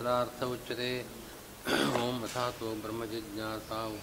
प्रार्थना उच्यते उच्चते ओम अथतो ब्रह्मजिज्ञासा उम्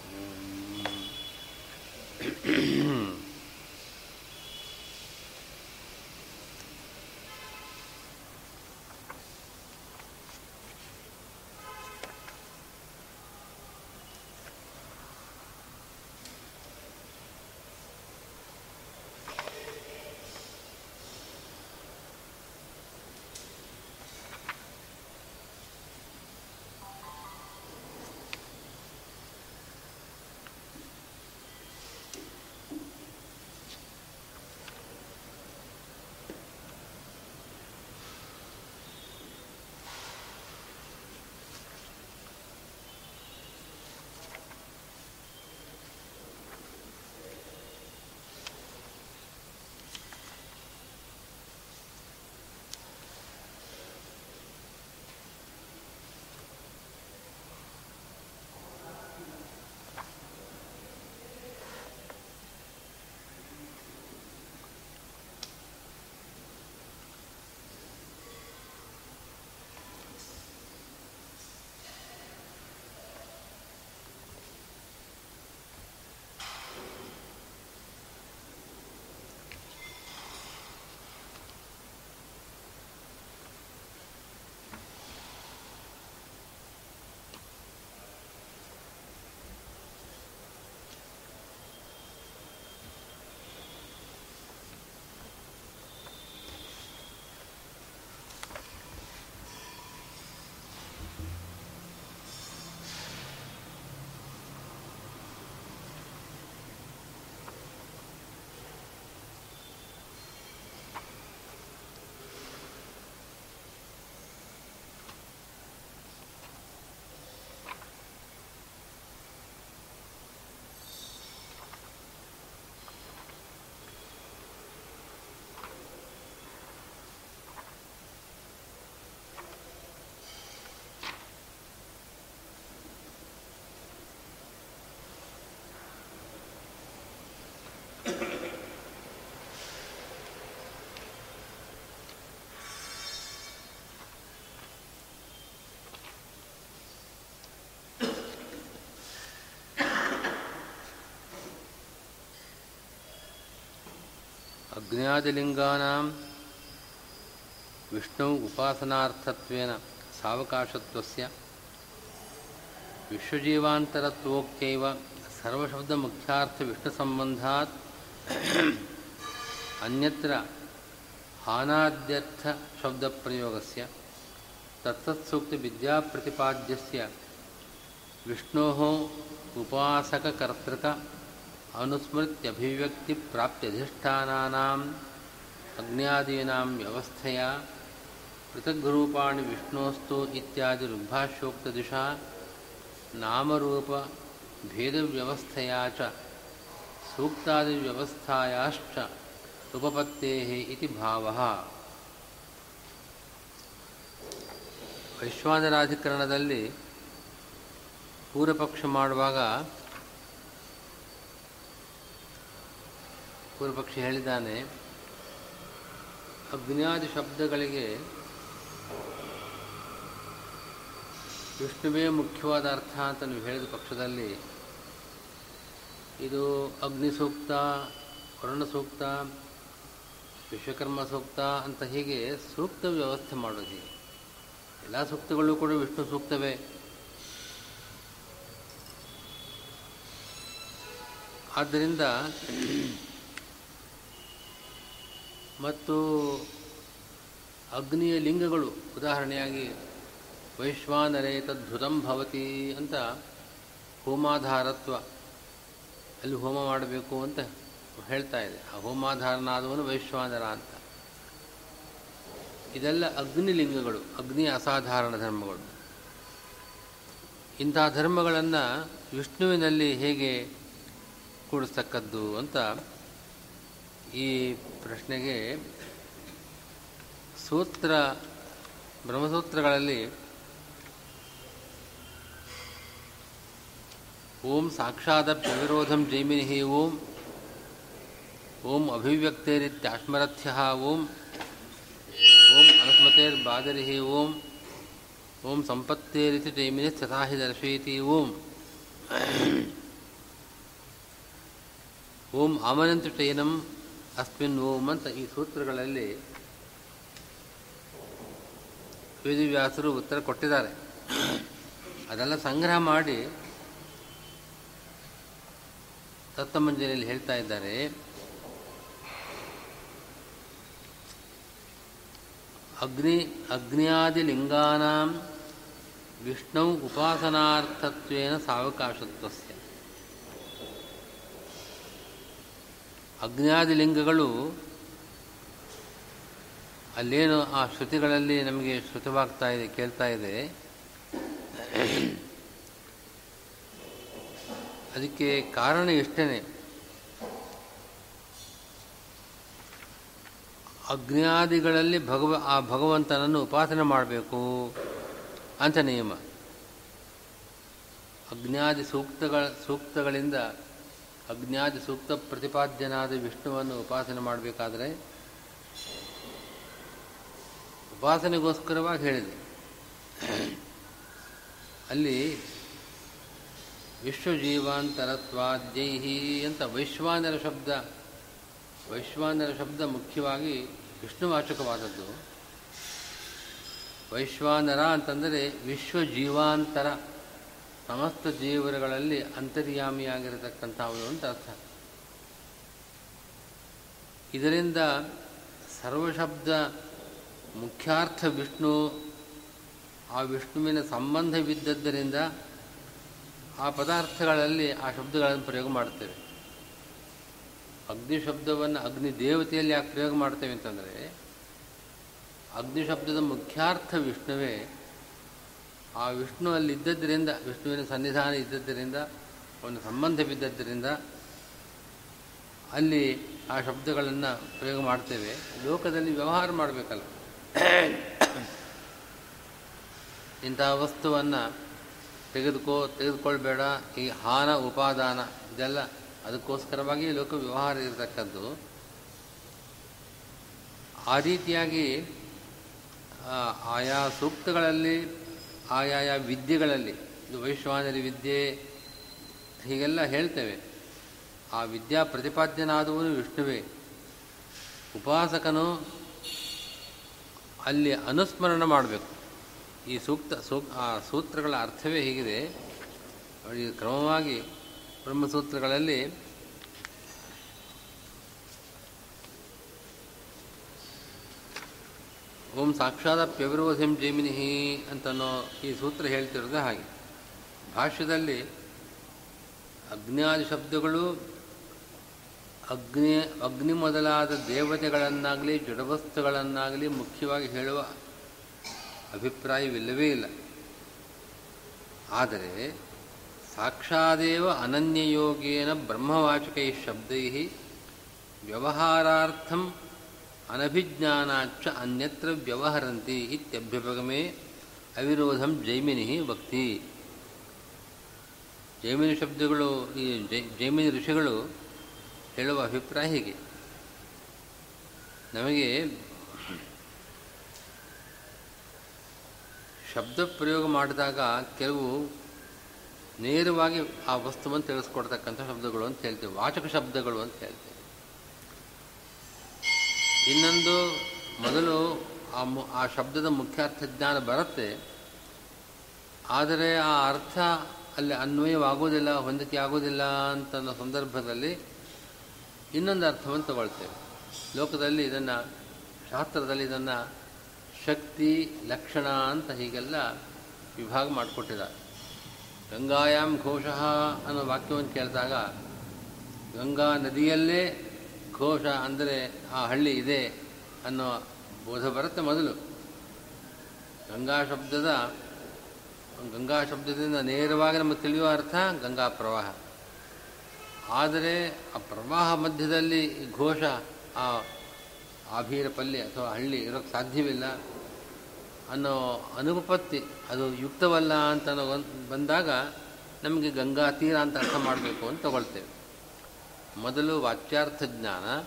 ವಿಷ್ಣು ಉಪಾಸನಾರ್ಥತ್ವೇನ ಸಾವಕಾಶತ್ವಸ್ಯ ವಿಶ್ವಜೀವಾಂತರತ್ವೋಕ್ತೈವ ಸರ್ವಶಬ್ದಮುಖ್ಯಾರ್ಥ ವಿಷ್ಣುಸಂಬಂಧಾತ್ ಅನ್ಯತ್ರ ಹಾನಾದ್ಯರ್ಥ ಶಬ್ದಪ್ರಯೋಗಸ್ಯ ತತ್ತತ್ಸೂಕ್ತವಿದ್ಯಾಪ್ರತಿಪಾದ್ಯಸ್ಯ ವಿಷ್ಣೋಃ ಉಪಾಸಕಕರ್ತೃಕ अनुस्मृत्यभिव्यक्तिप्राप्त्यधिष्ठानानाम् अग्न्यादीनां व्यवस्थया पृथग्रूपाणि विष्णोस्तु इत्यादिरुग्भाष्योक्तदिशा नामरूपभेदव्यवस्थया च सूक्तादिव्यवस्थायाश्च उपपत्तेः इति ಭಾವः ವೈಶ್ವಾನರಾಧಿಕರಣದಲ್ಲಿ ಪೂರ್ವಪಕ್ಷ ಮಾಡುವಾಗ ಪೂರ್ವಪಕ್ಷಿ ಹೇಳಿದ್ದಾನೆ, ಅಗ್ನಿಯಾದಿ ಶಬ್ದಗಳಿಗೆ ವಿಷ್ಣುವೇ ಮುಖ್ಯವಾದ ಅರ್ಥ ಅಂತ ನೀವು ಹೇಳಿದ ಪಕ್ಷದಲ್ಲಿ ಇದು ಅಗ್ನಿ ಸೂಕ್ತ, ವರ್ಣ ಸೂಕ್ತ, ವಿಶ್ವಕರ್ಮ ಸೂಕ್ತ ಅಂತ ಹೀಗೆ ಸೂಕ್ತ ವ್ಯವಸ್ಥೆ ಮಾಡೋದು ಹೀಗೆ. ಎಲ್ಲ ಸೂಕ್ತಗಳು ಕೂಡ ವಿಷ್ಣು ಸೂಕ್ತವೇ. ಆದ್ದರಿಂದ ಮತ್ತು ಅಗ್ನಿಯ ಲಿಂಗಗಳು, ಉದಾಹರಣೆಯಾಗಿ ವೈಶ್ವಾನರೇ ತದ್ಧುತಂ ಭವತಿ ಅಂತ ಹೋಮಾಧಾರತ್ವ. ಅಲ್ಲಿ ಹೋಮ ಮಾಡಬೇಕು ಅಂತ ಹೇಳ್ತಾ ಇದೆ. ಆ ಹೋಮಾಧಾರನಾದವನು ವೈಶ್ವಾನರ ಅಂತ. ಇದೆಲ್ಲ ಅಗ್ನಿಲಿಂಗಗಳು ಅಗ್ನಿ ಅಸಾಧಾರಣ ಧರ್ಮಗಳು. ಇಂಥ ಧರ್ಮಗಳನ್ನು ವಿಷ್ಣುವಿನಲ್ಲಿ ಹೇಗೆ ಕೂಡಿಸ್ತಕ್ಕದ್ದು ಅಂತ ಈ ಪ್ರಶ್ನೆಗೆ ಸೂತ್ರ, ಬ್ರಹ್ಮಸೂತ್ರಗಳಲ್ಲಿ ಓಂ ಸಾಕ್ಷಾದಪ್ಯವಿರೋಧಂ ಜೈಮಿನಿ ಓಂ ಓಂ ಅಭಿವ್ಯಕ್ತೇರಿತ್ಯಾಶ್ಮರಥ್ಯ ಓಂ ಓಂ ಅನುಸ್ಮತೇರ್ಬಾದರಿ ಓಂ ಓಂ ಸಂಪತ್ತೇರಿತಿ ಜೈಮಿನಿ ತಥಾಹಿ ದರ್ಶಯತಿ ಓಂ ಓಂ ಆಮನಂತು ಚೈನಂ ಅಸ್ಮಿನ್ ಓಂ ಅಂತ ಈ ಸೂತ್ರಗಳಲ್ಲಿ ವೇದಿವ್ಯಾಸರು ಉತ್ತರ ಕೊಟ್ಟಿದ್ದಾರೆ. ಅದೆಲ್ಲ ಸಂಗ್ರಹ ಮಾಡಿ ತತ್ವಮಂಜರಿಯಲ್ಲಿ ಹೇಳ್ತಾ ಇದ್ದಾರೆ. ಅಗ್ನಿ ಅಗ್ನಿಯಾದಿಲಿಂಗಾನಾಂ ವಿಷ್ಣು ಉಪಾಸನಾರ್ಥತ್ವೇನ ಸಾವಕಾಶತ್ವಸ್ಯ ಅಗ್ನಿಯಾದಿಲಿಂಗಗಳು ಅಲ್ಲೇನು ಆ ಶ್ರುತಿಗಳಲ್ಲಿ ನಮಗೆ ಶ್ರುತವಾಗ್ತಾ ಇದೆ, ಕೇಳ್ತಾ ಇದೆ. ಅದಕ್ಕೆ ಕಾರಣ ಎಷ್ಟೇ ಅಗ್ನಾದಿಗಳಲ್ಲಿ ಭಗವ, ಆ ಭಗವಂತನನ್ನು ಉಪಾಸನೆ ಮಾಡಬೇಕು ಅಂತ ನಿಯಮ. ಅಗ್ನಿಯಾದಿ ಸೂಕ್ತಗಳ, ಸೂಕ್ತಗಳಿಂದ ಅಗ್ನಿಯಾದಿ ಸೂಕ್ತ ಪ್ರತಿಪಾದ್ಯನಾದ ವಿಷ್ಣುವನ್ನು ಉಪಾಸನೆ ಮಾಡಬೇಕಾದ್ರೆ ಉಪಾಸನೆಗೋಸ್ಕರವಾಗಿ ಹೇಳಿದೆ. ಅಲ್ಲಿ ವಿಶ್ವಜೀವಾಂತರತ್ವಾದ್ಯೈಹಿ ಅಂತ ವೈಶ್ವಾನರ ಶಬ್ದ ವೈಶ್ವಾನರ ಶಬ್ದ ಮುಖ್ಯವಾಗಿ ವಿಷ್ಣುವಾಚಕವಾದದ್ದು. ವೈಶ್ವಾನರ ಅಂತಂದರೆ ವಿಶ್ವಜೀವಾಂತರ. ಸಮಸ್ತ ಜೀವರುಗಳಲ್ಲಿ ಅಂತರ್ಯಾಮಿಯಾಗಿರತಕ್ಕಂಥವು ಅಂತ ಅರ್ಥ. ಇದರಿಂದ ಸರ್ವಶಬ್ದ ಮುಖ್ಯಾರ್ಥ ವಿಷ್ಣು, ಆ ವಿಷ್ಣುವಿನ ಸಂಬಂಧವಿದ್ದದ್ದರಿಂದ ಆ ಪದಾರ್ಥಗಳಲ್ಲಿ ಆ ಶಬ್ದಗಳನ್ನು ಪ್ರಯೋಗ ಮಾಡ್ತೇವೆ ಅಗ್ನಿ ಶಬ್ದವನ್ನು ಅಗ್ನಿ ದೇವತೆಯಲ್ಲಿ ಯಾಕೆ ಪ್ರಯೋಗ ಮಾಡ್ತೇವೆ ಅಂತಂದರೆ ಅಗ್ನಿ ಶಬ್ದದ ಮುಖ್ಯಾರ್ಥ ವಿಷ್ಣುವೇ ಆ ವಿಷ್ಣು ಅಲ್ಲಿ ಇದ್ದದ್ದರಿಂದ ವಿಷ್ಣುವಿನ ಸನ್ನಿಧಾನ ಇದ್ದದ್ದರಿಂದ ಅವನ ಸಂಬಂಧವಿದ್ದದ್ದರಿಂದ ಅಲ್ಲಿ ಆ ಶಬ್ದಗಳನ್ನು ಪ್ರಯೋಗ ಮಾಡ್ತೇವೆ. ಲೋಕದಲ್ಲಿ ವ್ಯವಹಾರ ಮಾಡಬೇಕಲ್ಲ. ಇಂಥ ವಸ್ತುವನ್ನು ತೆಗೆದುಕೋ, ತೆಗೆದುಕೊಳ್ಬೇಡ. ಈ ಹಾನ, ಉಪಾದಾನ ಇದೆಲ್ಲ ಅದಕ್ಕೋಸ್ಕರವಾಗಿ ಲೋಕ ವ್ಯವಹಾರ ಇರತಕ್ಕದ್ದು. ಆ ರೀತಿಯಾಗಿ ಆಯಾ ಸೂಕ್ತಗಳಲ್ಲಿ ಆಯಾಯ ವಿದ್ಯೆಗಳಲ್ಲಿ, ಇದು ವೈಶ್ವಾನರಿ ವಿದ್ಯೆ, ಹೀಗೆಲ್ಲ ಹೇಳ್ತೇವೆ. ಆ ವಿದ್ಯಾ ಪ್ರತಿಪಾದ್ಯನಾದವನು ವಿಷ್ಣುವೇ. ಉಪಾಸಕನು ಅಲ್ಲಿ ಅನುಸ್ಮರಣ ಮಾಡಬೇಕು. ಈ ಸೂಕ್ತ, ಸೂಕ್, ಆ ಸೂತ್ರಗಳ ಅರ್ಥವೇ ಹೀಗಿದೆ. ಕ್ರಮವಾಗಿ ಬ್ರಹ್ಮಸೂತ್ರಗಳಲ್ಲಿ ಓಂ ಸಾಕ್ಷಾದಪ್ಯವಿರೋಧಿಂ ಜೈಮಿನಿಹಿ ಅಂತನೋ ಈ ಸೂತ್ರ ಹೇಳ್ತಿರೋದು ಹಾಗೆ. ಭಾಷ್ಯದಲ್ಲಿ ಅಗ್ನಿಯಾದಿ ಶಬ್ದಗಳು ಅಗ್ನಿ ಅಗ್ನಿ ಮೊದಲಾದ ದೇವತೆಗಳನ್ನಾಗಲಿ, ಜಡವಸ್ತುಗಳನ್ನಾಗಲಿ ಮುಖ್ಯವಾಗಿ ಹೇಳುವ ಅಭಿಪ್ರಾಯವಿಲ್ಲವೇ ಇಲ್ಲ. ಆದರೆ ಸಾಕ್ಷಾದೇವ ಅನನ್ಯಯೋಗೇನ ಬ್ರಹ್ಮವಾಚಕೈ ಶಬ್ದೈ ವ್ಯವಹಾರಾರ್ಥಂ ಅನಭಿಜ್ಞಾನಾಚ್ಚ ಅನ್ಯತ್ರ ವ್ಯವಹರಂತಿ ಇತ್ಯಭ್ಯುಪಗಮೇ ಅವಿರೋಧಂ ಜೈಮಿನಿ ಭಕ್ತಿ ಜೈಮಿನಿ ಶಬ್ದಗಳು, ಈ ಜೈಮಿನಿ ಋಷಿಗಳು ಹೇಳುವ ಅಭಿಪ್ರಾಯ ಹೀಗೆ. ನಮಗೆ ಶಬ್ದ ಪ್ರಯೋಗ ಮಾಡಿದಾಗ ಕೆಲವು ನೇರವಾಗಿ ಆ ವಸ್ತುವನ್ನು ತಿಳಿಸ್ಕೊಡ್ತಕ್ಕಂಥ ಶಬ್ದಗಳು ಅಂತ ಹೇಳ್ತೀವಿ. ವಾಚಕ ಶಬ್ದಗಳು ಅಂತ ಹೇಳ್ತೇವೆ. ಇನ್ನೊಂದು ಮೊದಲು ಆ ಮು, ಆ ಶಬ್ದದ ಮುಖ್ಯಾರ್ಥ ಜ್ಞಾನ ಬರುತ್ತೆ. ಆದರೆ ಆ ಅರ್ಥ ಅಲ್ಲಿ ಅನ್ವಯವಾಗೋದಿಲ್ಲ, ಹೊಂದಿಕೆ ಆಗೋದಿಲ್ಲ ಅಂತ ಅನ್ನೋ ಸಂದರ್ಭದಲ್ಲಿ ಇನ್ನೊಂದು ಅರ್ಥವನ್ನು ತಗೊಳ್ತೇವೆ. ಲೋಕದಲ್ಲಿ ಇದನ್ನು, ಶಾಸ್ತ್ರದಲ್ಲಿ ಇದನ್ನು ಶಕ್ತಿ, ಲಕ್ಷಣ ಅಂತ ಹೀಗೆಲ್ಲ ವಿಭಾಗ ಮಾಡಿಕೊಟ್ಟಿದ್ದಾರೆ. ಗಂಗಾಯಾಮ್ ಘೋಷ ಅನ್ನೋ ವಾಕ್ಯವನ್ನು ಕೇಳಿದಾಗ ಗಂಗಾ ನದಿಯಲ್ಲೇ ಘೋಷ ಅಂದರೆ ಆ ಹಳ್ಳಿ ಇದೆ ಅನ್ನೋ ಬೋಧ ಬರುತ್ತೆ ಮೊದಲು. ಗಂಗಾ ಶಬ್ದದ, ಗಂಗಾ ಶಬ್ದದಿಂದ ನೇರವಾಗಿ ನಮಗೆ ತಿಳಿಯುವ ಅರ್ಥ ಗಂಗಾ ಪ್ರವಾಹ. ಆದರೆ ಆ ಪ್ರವಾಹ ಮಧ್ಯದಲ್ಲಿ ಘೋಷ, ಆ ಆಭೀರ ಪಲ್ಯ ಅಥವಾ ಹಳ್ಳಿ ಇರೋಕ್ಕೆ ಸಾಧ್ಯವಿಲ್ಲ ಅನ್ನೋ ಅನುಪತ್ತಿ ಅದು ಯುಕ್ತವಲ್ಲ ಅಂತ ಬಂದಾಗ ನಮಗೆ ಗಂಗಾ ತೀರ ಅಂತ ಅರ್ಥ ಮಾಡಬೇಕು ಅಂತ ತಗೊಳ್ತೇವೆ. ಮೊದಲು ವಾಚ್ಯಾರ್ಥ ಜ್ಞಾನ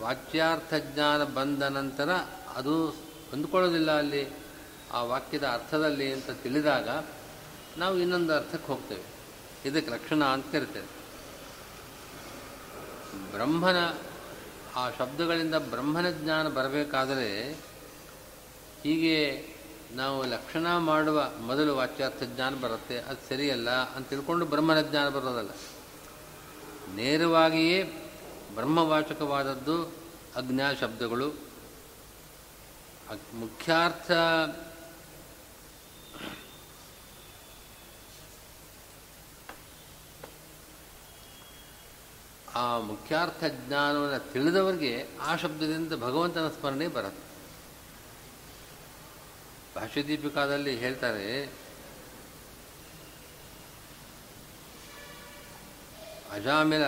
ವಾಚ್ಯಾರ್ಥ ಜ್ಞಾನ ಬಂದ ನಂತರ ಅದು ಹೊಂದ್ಕೊಳ್ಳೋದಿಲ್ಲ ಅಲ್ಲಿ. ಆ ವಾಕ್ಯದ ಅರ್ಥದಲ್ಲಿ ಅಂತ ತಿಳಿದಾಗ ನಾವು ಇನ್ನೊಂದು ಅರ್ಥಕ್ಕೆ ಹೋಗ್ತೇವೆ. ಇದಕ್ಕೆ ಲಕ್ಷಣ ಅಂತ ಕರಿತೇವೆ. ಬ್ರಹ್ಮನ, ಆ ಶಬ್ದಗಳಿಂದ ಬ್ರಹ್ಮನ ಜ್ಞಾನ ಬರಬೇಕಾದರೆ ಹೀಗೆ ನಾವು ಲಕ್ಷಣ ಮಾಡುವ ಮೊದಲು ವಾಚ್ಯಾರ್ಥ ಜ್ಞಾನ ಬರುತ್ತೆ. ಅದು ಸರಿಯಲ್ಲ ಅಂತ ತಿಳ್ಕೊಂಡು ಬ್ರಹ್ಮನ ಜ್ಞಾನ ಬರೋದಲ್ಲ. ನೇರವಾಗಿಯೇ ಬ್ರಹ್ಮವಾಚಕವಾದದ್ದು ಅಜ್ಞಾ ಶಬ್ದಗಳು. ಮುಖ್ಯಾರ್ಥ ಆ ಮುಖ್ಯಾರ್ಥ ಜ್ಞಾನವನ್ನು ತಿಳಿದವರಿಗೆ ಆ ಶಬ್ದದಿಂದ ಭಗವಂತನ ಸ್ಮರಣೆ ಬರುತ್ತೆ. ಭಾಷ್ಯದೀಪಿಕಾದಲ್ಲಿ ಹೇಳ್ತಾರೆ ಅಜಾಮಿಲ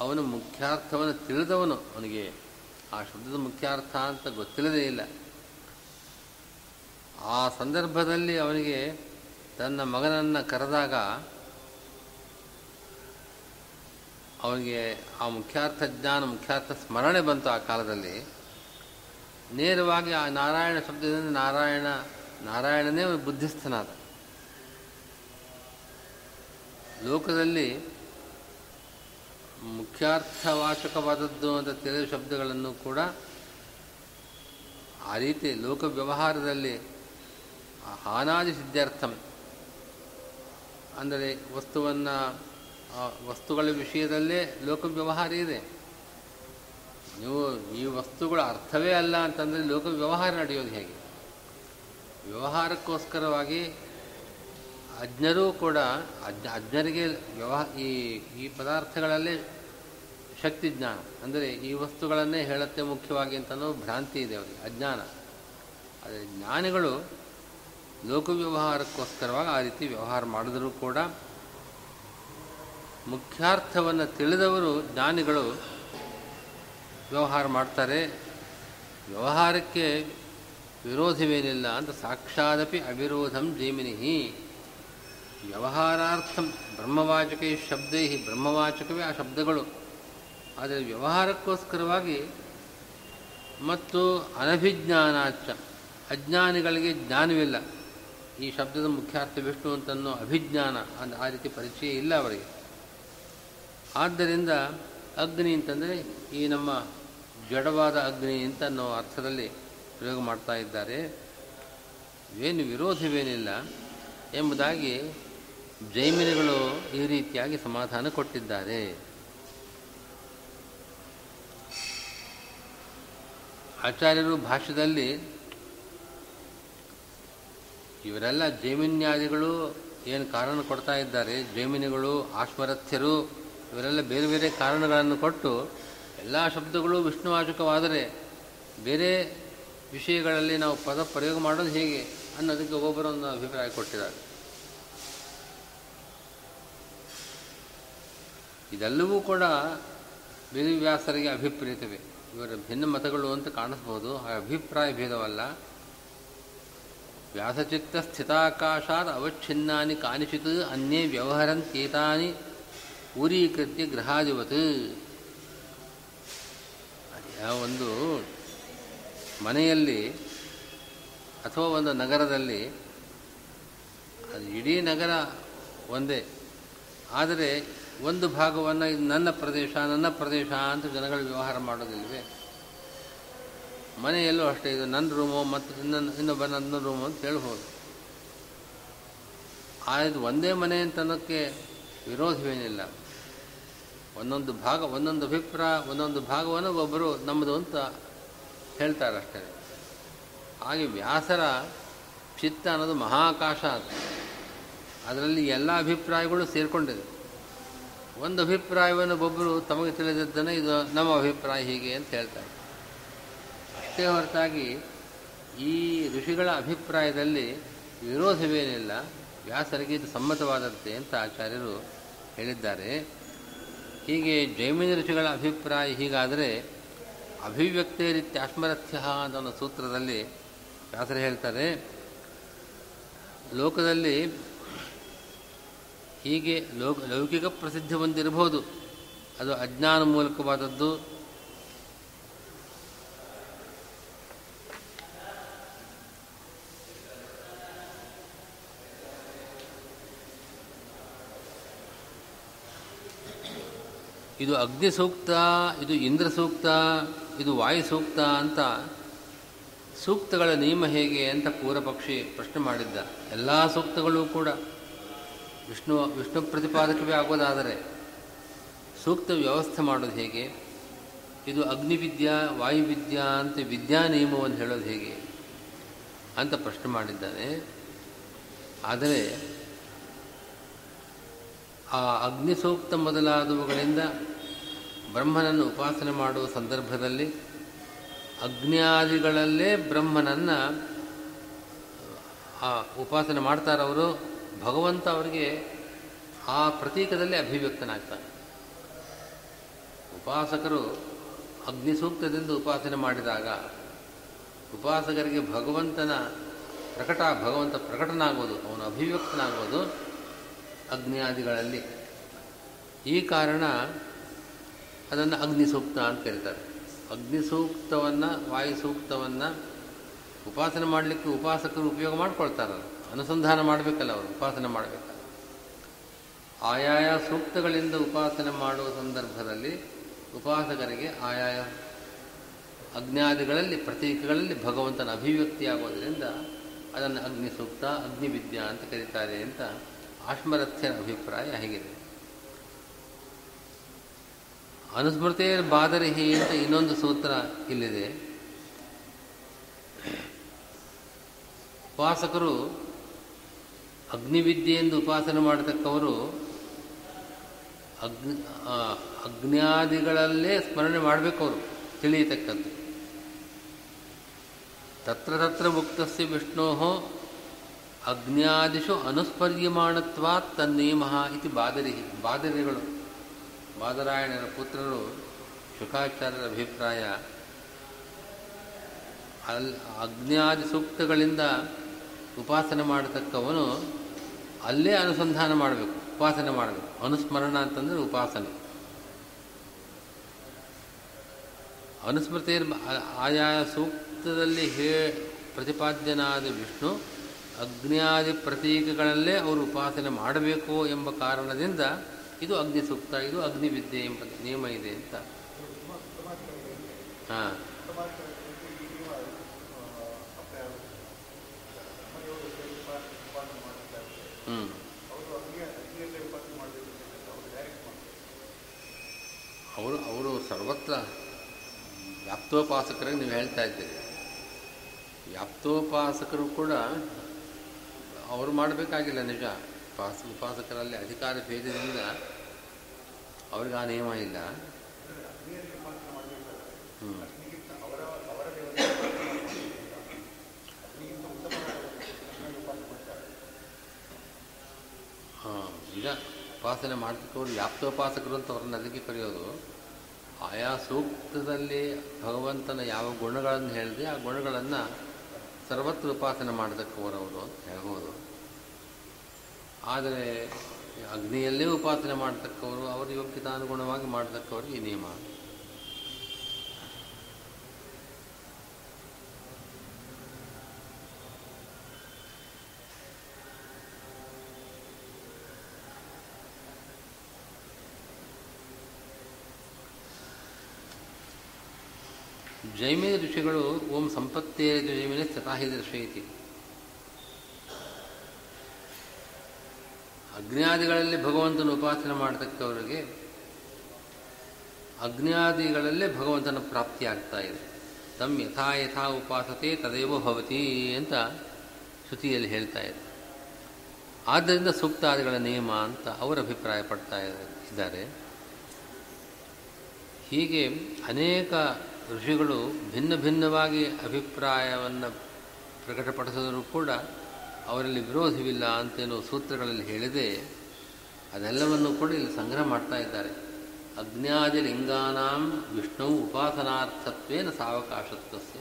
ಅವನು ಮುಖ್ಯಾರ್ಥವನ್ನು ತಿಳಿದವನು ಅವನಿಗೆ. ಆ ಶಬ್ದದ ಮುಖ್ಯಾರ್ಥ ಅಂತ ಗೊತ್ತಿಲ್ಲದೇ ಇಲ್ಲ. ಆ ಸಂದರ್ಭದಲ್ಲಿ ಅವನಿಗೆ ತನ್ನ ಮಗನನ್ನು ಕರೆದಾಗ ಅವನಿಗೆ ಆ ಮುಖ್ಯಾರ್ಥ ಜ್ಞಾನ, ಮುಖ್ಯಾರ್ಥ ಸ್ಮರಣೆ ಬಂತು ಆ ಕಾಲದಲ್ಲಿ. ನೇರವಾಗಿ ಆ ನಾರಾಯಣ ಶಬ್ದದಿಂದ ನಾರಾಯಣ, ನಾರಾಯಣನೇ ಬುದ್ಧಿಸ್ಥನಾದ. ಲೋಕದಲ್ಲಿ ಮುಖ್ಯಾರ್ಥವಾಚಕವಾದದ್ದು ಅಂತ ತಿಳಿದ ಶಬ್ದಗಳನ್ನು ಕೂಡ ಆ ರೀತಿ ಲೋಕ ವ್ಯವಹಾರದಲ್ಲಿ ಹಾನಾದಿ ಸಿದ್ಧಾರ್ಥಂ ಅಂದರೆ ವಸ್ತುವನ್ನು ವಸ್ತುಗಳ ವಿಷಯದಲ್ಲೇ ಲೋಕ ವ್ಯವಹಾರ ಇದೆ. ನೀವು ಈ ವಸ್ತುಗಳ ಅರ್ಥವೇ ಅಲ್ಲ ಅಂತಂದರೆ ಲೋಕ ವ್ಯವಹಾರ ನಡೆಯೋದು ಹೇಗೆ? ವ್ಯವಹಾರಕ್ಕೋಸ್ಕರವಾಗಿ ಅಜ್ಞರೂ ಕೂಡ ಅಜ್ಞ, ಅಜ್ಞರಿಗೆ ವ್ಯವಹ, ಈ ಈ ಪದಾರ್ಥಗಳಲ್ಲೇ ಶಕ್ತಿ ಜ್ಞಾನ. ಅಂದರೆ ಈ ವಸ್ತುಗಳನ್ನೇ ಹೇಳುತ್ತೆ ಮುಖ್ಯವಾಗಿ ಅಂತನೋ ಭ್ರಾಂತಿ ಇದೆ ಅವರಿಗೆ, ಅಜ್ಞಾನ. ಆದರೆ ಜ್ಞಾನಿಗಳು ಲೋಕ ವ್ಯವಹಾರಕ್ಕೋಸ್ಕರವಾಗಿ ಆ ರೀತಿ ವ್ಯವಹಾರ ಮಾಡಿದರೂ ಕೂಡ ಮುಖ್ಯಾರ್ಥವನ್ನು ತಿಳಿದವರು ಜ್ಞಾನಿಗಳು ವ್ಯವಹಾರ ಮಾಡ್ತಾರೆ. ವ್ಯವಹಾರಕ್ಕೆ ವಿರೋಧವೇನಿಲ್ಲ ಅಂತ ಸಾಕ್ಷಾದಪಿ ಅವಿರೋಧಂ ಜೈಮಿನಿ ವ್ಯವಹಾರಾರ್ಥಂ ಬ್ರಹ್ಮವಾಚಕೈ ಶಬ್ದೈ ಬ್ರಹ್ಮವಾಚಕವೇ ಆ ಶಬ್ದಗಳು. ಆದರೆ ವ್ಯವಹಾರಕ್ಕೋಸ್ಕರವಾಗಿ ಮತ್ತು ಅನಭಿಜ್ಞಾನಾಚ, ಅಜ್ಞಾನಿಗಳಿಗೆ ಜ್ಞಾನವಿಲ್ಲ. ಈ ಶಬ್ದದ ಮುಖ್ಯಾರ್ಥ ವಿಷ್ಣು ಅಂತನ್ನೋ ಅಭಿಜ್ಞಾನ ಅಂತ ಆ ರೀತಿ ಪರಿಚಯ ಇಲ್ಲ ಅವರಿಗೆ. ಆದ್ದರಿಂದ ಅಗ್ನಿ ಅಂತಂದರೆ ಈ ನಮ್ಮ ಜಡವಾದ ಅಗ್ನಿ ಅಂತ ಅನ್ನೋ ಅರ್ಥದಲ್ಲಿ ಪ್ರಯೋಗ ಮಾಡ್ತಾ ಇದ್ದಾರೆ. ಏನು ವಿರೋಧವೇನಿಲ್ಲ ಎಂಬುದಾಗಿ ಜೈಮಿನಿಗಳು ಈ ರೀತಿಯಾಗಿ ಸಮಾಧಾನ ಕೊಟ್ಟಿದ್ದಾರೆ. ಆಚಾರ್ಯರು ಭಾಷ್ಯದಲ್ಲಿ ಇವರೆಲ್ಲ ಜೈಮಿನ್ಯಾದಿಗಳು ಏನು ಕಾರಣ ಕೊಡ್ತಾ ಇದ್ದಾರೆ? ಜೈಮಿನಿಗಳು, ಆಶ್ವರಥ್ಯರು, ಇವರೆಲ್ಲ ಬೇರೆ ಬೇರೆ ಕಾರಣಗಳನ್ನು ಕೊಟ್ಟು ಎಲ್ಲ ಶಬ್ದಗಳು ವಿಷ್ಣುವಾಚಕವಾದರೆ ಬೇರೆ ವಿಷಯಗಳಲ್ಲಿ ನಾವು ಪದ ಪ್ರಯೋಗ ಮಾಡೋದು ಹೇಗೆ ಅನ್ನೋದಕ್ಕೆ ಒಬ್ಬೊಬ್ಬರೊಂದು ಅಭಿಪ್ರಾಯ ಕೊಟ್ಟಿದ್ದಾರೆ. ಇದೆಲ್ಲವೂ ಕೂಡ ವೇದವ್ಯಾಸರಿಗೆ ಅಭಿಪ್ರೇತವೇ. ಇವರ ಭಿನ್ನ ಮತಗಳು ಅಂತ ಕಾಣಿಸ್ಬೋದು. ಅಭಿಪ್ರಾಯ ಭೇದವಲ್ಲ. ವ್ಯಾಸಚಿತ್ತ ಸ್ಥಿತಾಕಾಶಾತ್ ಅವಚ್ಛಿನ್ನಾನಿ ಕಾನಿಚಿತ್ ಅನ್ಯೇ ವ್ಯವಹರಂತೇತಾನಿ ಊರೀಕೃತ್ಯ ಗೃಹಾಧಿವತ್. ಒಂದು ಮನೆಯಲ್ಲಿ ಅಥವಾ ಒಂದು ನಗರದಲ್ಲಿ ಅದು ಇಡೀ ನಗರ ಒಂದೇ. ಆದರೆ ಒಂದು ಭಾಗವನ್ನು ಇದು ನನ್ನ ಪ್ರದೇಶ ನನ್ನ ಪ್ರದೇಶ ಅಂತ ಜನಗಳು ವ್ಯವಹಾರ ಮಾಡೋದಿಲ್ಲವೇ ಮನೆಯಲ್ಲೂ ಅಷ್ಟೇ, ಇದು ನನ್ನ ರೂಮು ಮತ್ತು ಇನ್ನೊಂದು, ಇನ್ನೊಬ್ಬ ನನ್ನ ರೂಮು ಅಂತ ಹೇಳ್ಬೋದು. ಆ ಇದು ಒಂದೇ ಮನೆ ಅಂತ ಅನ್ನೋಕ್ಕೆ ವಿರೋಧವೇನಿಲ್ಲ. ಒಂದೊಂದು ಭಾಗ, ಒಂದೊಂದು ಅಭಿಪ್ರಾಯ, ಒಂದೊಂದು ಭಾಗವನ್ನು ಒಬ್ಬರು ನಮ್ಮದು ಅಂತ ಹೇಳ್ತಾರೆ ಅಷ್ಟೇ ಹಾಗೆ ವ್ಯಾಸರ ಚಿತ್ತ ಅನ್ನೋದು ಮಹಾಕಾಶ ಅದು. ಅದರಲ್ಲಿ ಎಲ್ಲ ಅಭಿಪ್ರಾಯಗಳು ಸೇರಿಕೊಂಡಿದೆ. ಒಂದು ಅಭಿಪ್ರಾಯವನ್ನು ಒಬ್ಬರು ತಮಗೆ ತಿಳಿದಿದ್ದನ್ನು ಇದು ನಮ್ಮ ಅಭಿಪ್ರಾಯ ಹೀಗೆ ಅಂತ ಹೇಳ್ತಾರೆ. ಅಷ್ಟೇ ಹೊರತಾಗಿ ಈ ಋಷಿಗಳ ಅಭಿಪ್ರಾಯದಲ್ಲಿ ವಿರೋಧವೇನಿಲ್ಲ. ವ್ಯಾಸರಿಗೆ ಇದು ಸಮ್ಮತವಾದಂತೆ ಅಂತ ಆಚಾರ್ಯರು ಹೇಳಿದ್ದಾರೆ. ಹೀಗೆ ಜೈಮಿನ ಋಷಿಗಳ ಅಭಿಪ್ರಾಯ ಹೀಗಾದರೆ ಅಭಿವ್ಯಕ್ತಿ ರೀತಿ ಅಸ್ಮರಥ್ಯ ಅಂತ ಸೂತ್ರದಲ್ಲಿ ವ್ಯಾಸರು ಹೇಳ್ತಾರೆ. ಲೋಕದಲ್ಲಿ ಹೀಗೆ ಲೋಕ, ಲೌಕಿಕ ಪ್ರಸಿದ್ಧಿ ಹೊಂದಿರಬಹುದು. ಅದು ಅಜ್ಞಾನ ಮೂಲಕವಾದದ್ದು ಇದು ಅಗ್ನಿ ಸೂಕ್ತ, ಇದು ಇಂದ್ರ ಸೂಕ್ತ, ಇದು ವಾಯು ಸೂಕ್ತ ಅಂತ ಸೂಕ್ತಗಳ ನಿಯಮ ಹೇಗೆ ಅಂತ ಪೂರ್ವಪಕ್ಷಿ ಪ್ರಶ್ನೆ ಮಾಡಿದ್ದ. ಎಲ್ಲ ಸೂಕ್ತಗಳು ಕೂಡ ವಿಷ್ಣು ವಿಷ್ಣು ಪ್ರತಿಪಾದಕವೇ ಆಗೋದಾದರೆ ಸೂಕ್ತ ವ್ಯವಸ್ಥೆ ಮಾಡೋದು ಹೇಗೆ? ಇದು ಅಗ್ನಿವಿದ್ಯಾ, ವಾಯುವಿದ್ಯಾ ಅಂತ ವಿದ್ಯಾ ನಿಯಮವನ್ನು ಹೇಳೋದು ಹೇಗೆ ಅಂತ ಪ್ರಶ್ನೆ ಮಾಡಿದ್ದಾನೆ. ಆದರೆ ಆ ಅಗ್ನಿ ಸೂಕ್ತ ಮೊದಲಾದವುಗಳಿಂದ ಬ್ರಹ್ಮನನ್ನು ಉಪಾಸನೆ ಮಾಡುವ ಸಂದರ್ಭದಲ್ಲಿ ಅಗ್ನಿಯಾದಿಗಳಲ್ಲೇ ಬ್ರಹ್ಮನನ್ನು ಉಪಾಸನೆ ಮಾಡ್ತಾರವರು. ಭಗವಂತ ಅವರಿಗೆ ಆ ಪ್ರತೀಕದಲ್ಲಿ ಅಭಿವ್ಯಕ್ತನಾಗ್ತಾನೆ. ಉಪಾಸಕರು ಅಗ್ನಿಸೂಕ್ತದಿಂದ ಉಪಾಸನೆ ಮಾಡಿದಾಗ ಉಪಾಸಕರಿಗೆ ಭಗವಂತನ ಪ್ರಕಟ, ಭಗವಂತ ಪ್ರಕಟನಾಗೋದು, ಅವನು ಅಭಿವ್ಯಕ್ತನಾಗೋದು ಅಗ್ನಿಯಾದಿಗಳಲ್ಲಿ. ಈ ಕಾರಣ ಅದನ್ನು ಅಗ್ನಿಸೂಕ್ತ ಅಂತ ಕರೀತಾರೆ. ಅಗ್ನಿಸೂಕ್ತವನ್ನು ವಾಯುಸೂಕ್ತವನ್ನು ವಾಯು ಸೂಕ್ತವನ್ನು ಉಪಾಸನೆ ಮಾಡಲಿಕ್ಕೆ ಉಪಾಸಕರು ಉಪಯೋಗ ಮಾಡ್ಕೊಳ್ತಾರೆ ಅನುಸಂಧಾನ ಮಾಡಬೇಕಲ್ಲ ಅವರು, ಉಪಾಸನೆ ಮಾಡಬೇಕಲ್ಲ. ಆಯಾಯ ಸೂಕ್ತಗಳಿಂದ ಉಪಾಸನೆ ಮಾಡುವ ಸಂದರ್ಭದಲ್ಲಿ ಉಪಾಸಕರಿಗೆ ಆಯಾಯ ಅಗ್ನಾದಿಗಳಲ್ಲಿ ಪ್ರತೀಕಗಳಲ್ಲಿ ಭಗವಂತನ ಅಭಿವ್ಯಕ್ತಿಯಾಗೋದರಿಂದ ಅದನ್ನು ಅಗ್ನಿ ಸೂಕ್ತ ಅಗ್ನಿವಿದ್ಯಾ ಅಂತ ಕರೀತಾರೆ ಅಂತ ಆಶ್ಮರಥ್ಯನ ಅಭಿಪ್ರಾಯ ಹೇಗಿದೆ. ಅನುಸ್ಮೃತೆಯ ಬಾದರಿಹಿ ಅಂತ ಇನ್ನೊಂದು ಸೂತ್ರ ಇಲ್ಲಿದೆ. ಉಪಾಸಕರು ಅಗ್ನಿವಿದ್ಯೆಯಿಂದ ಉಪಾಸನೆ ಮಾಡತಕ್ಕವರು ಅಗ್ನಿ ಅಗ್ನಿಯಾದಿಗಳಲ್ಲೇ ಸ್ಮರಣೆ ಮಾಡಬೇಕು ಅವರು ತಿಳಿಯತಕ್ಕದ್ದು. ತತ್ರ ತತ್ರ ಮುಕ್ತಸ್ಯ ವಿಷ್ಣೋ ಅಗ್ನಿಯಾದಿಷು ಅನುಸ್ಮರ್ಯಮಾಣತ್ವಾತ್ ತನ್ನೇಮ ಇತಿ ಬಾದರಿ, ಬಾದರಿಗಳು. ಬಾದರಾಯಣರ ಪುತ್ರರು, ಶುಕಾಚಾರ್ಯರ ಅಭಿಪ್ರಾಯ, ಅಲ್, ಅಗ್ನಿಯಾದಿ ಸೂಕ್ತಗಳಿಂದ ಉಪಾಸನೆ ಮಾಡತಕ್ಕವನು ಅಲ್ಲೇ ಅನುಸಂಧಾನ ಮಾಡಬೇಕು, ಉಪಾಸನೆ ಮಾಡಬೇಕು. ಅನುಸ್ಮರಣ ಅಂತಂದರೆ ಉಪಾಸನೆ. ಅನುಸ್ಮೃತಿ ಆಯಾ ಸೂಕ್ತದಲ್ಲಿ ಹೇ ಪ್ರತಿಪಾದ್ಯನಾದ ವಿಷ್ಣು ಅಗ್ನಿಯಾದಿ ಪ್ರತೀಕಗಳಲ್ಲೇ ಅವರು ಉಪಾಸನೆ ಮಾಡಬೇಕು ಎಂಬ ಕಾರಣದಿಂದ ಇದು ಅಗ್ನಿ ಸೂಕ್ತ, ಇದು ಅಗ್ನಿವಿದ್ಯೆ ಎಂಬ ನಿಯಮ ಇದೆ ಅಂತ. ಹಾಂ. ಅವರು ಅವರು ಸರ್ವತ್ರ ವ್ಯಾಪ್ತೋಪಾಸಕರಾಗಿ ನೀವು ಹೇಳ್ತಾ ಇದ್ದೀರಿ. ವ್ಯಾಪ್ತೋಪಾಸಕರು ಕೂಡ ಅವರು ಮಾಡಬೇಕಾಗಿಲ್ಲ ನಿಜ. ಉಪಾಸ, ಉಪಾಸಕರಲ್ಲಿ ಅಧಿಕಾರ ಭೇದದಿಂದ ಅವ್ರಿಗೆ ಆ ನಿಯಮ ಇಲ್ಲ ಹ್ಞೂ ಉಪಾಸನೆ ಮಾಡ್ತಿದ್ದವರು ವ್ಯಾಪ್ತೋಪಾಸಕರು ಅಂತ ಅವ್ರನ್ನ ಅದಕ್ಕೆ ಕರೆಯೋದು, ಆಯಾ ಸೂಕ್ತದಲ್ಲಿ ಭಗವಂತನ ಯಾವ ಗುಣಗಳನ್ನು ಹೇಳಿದೆ, ಆ ಗುಣಗಳನ್ನು ಸರ್ವತ್ರ ಉಪಾಸನೆ ಮಾಡತಕ್ಕವರವರು ಅಂತ ಹೇಳ್ಬೋದು. ಆದರೆ ಅಗ್ನಿಯಲ್ಲೇ ಉಪಾಸನೆ ಮಾಡತಕ್ಕವರು, ಅವರ ಯೋಗ್ಯತಾನುಗುಣವಾಗಿ ಮಾಡತಕ್ಕವರು ಈ ನಿಯಮ. ಜೈಮಿನ ಋಷಿಗಳು ಓಂ ಸಂಪತ್ತೇ ಜೈಮಿನ ಸ್ಥಿತಾಹಿ ದರ್ಶಯತಿ. ಅಗ್ನಿಯಾದಿಗಳಲ್ಲಿ ಭಗವಂತನ ಉಪಾಸನೆ ಮಾಡತಕ್ಕವರಿಗೆ ಅಗ್ನಿಯಾದಿಗಳಲ್ಲೇ ಭಗವಂತನ ಪ್ರಾಪ್ತಿಯಾಗ್ತಾ ಇದೆ. ತಮ್ಮ ಯಥಾ ಯಥಾ ಉಪಾಸತೆ ತದೇವ ಭವತಿ ಅಂತ ಶ್ರುತಿಯಲ್ಲಿ ಹೇಳ್ತಾ ಇದೆ. ಆದ್ದರಿಂದ ಸೂಕ್ತಾದಿಗಳ ನಿಯಮ ಅಂತ ಅವರು ಅಭಿಪ್ರಾಯ ಪಡ್ತಾ ಇದ್ದಾರೆ. ಹೀಗೆ ಅನೇಕ ಋಷಿಗಳು ಭಿನ್ನ ಭಿನ್ನವಾಗಿ ಅಭಿಪ್ರಾಯವನ್ನು ಪ್ರಕಟಪಡಿಸಿದರೂ ಕೂಡ ಅವರಲ್ಲಿ ವಿರೋಧವಿಲ್ಲ ಅಂತೇನೋ ಸೂತ್ರಗಳಲ್ಲಿ ಹೇಳಿದೆ, ಅದೆಲ್ಲವನ್ನು ಕೂಡ ಇಲ್ಲಿ ಸಂಗ್ರಹ ಮಾಡ್ತಾ ಇದ್ದಾರೆ. ಲಿಂಗಾನಾಂ ವಿಷ್ಣು ಉಪಾಸನಾರ್ಥತ್ವೇನ ಸಾವಕಾಶತ್ವಸ್ಯ.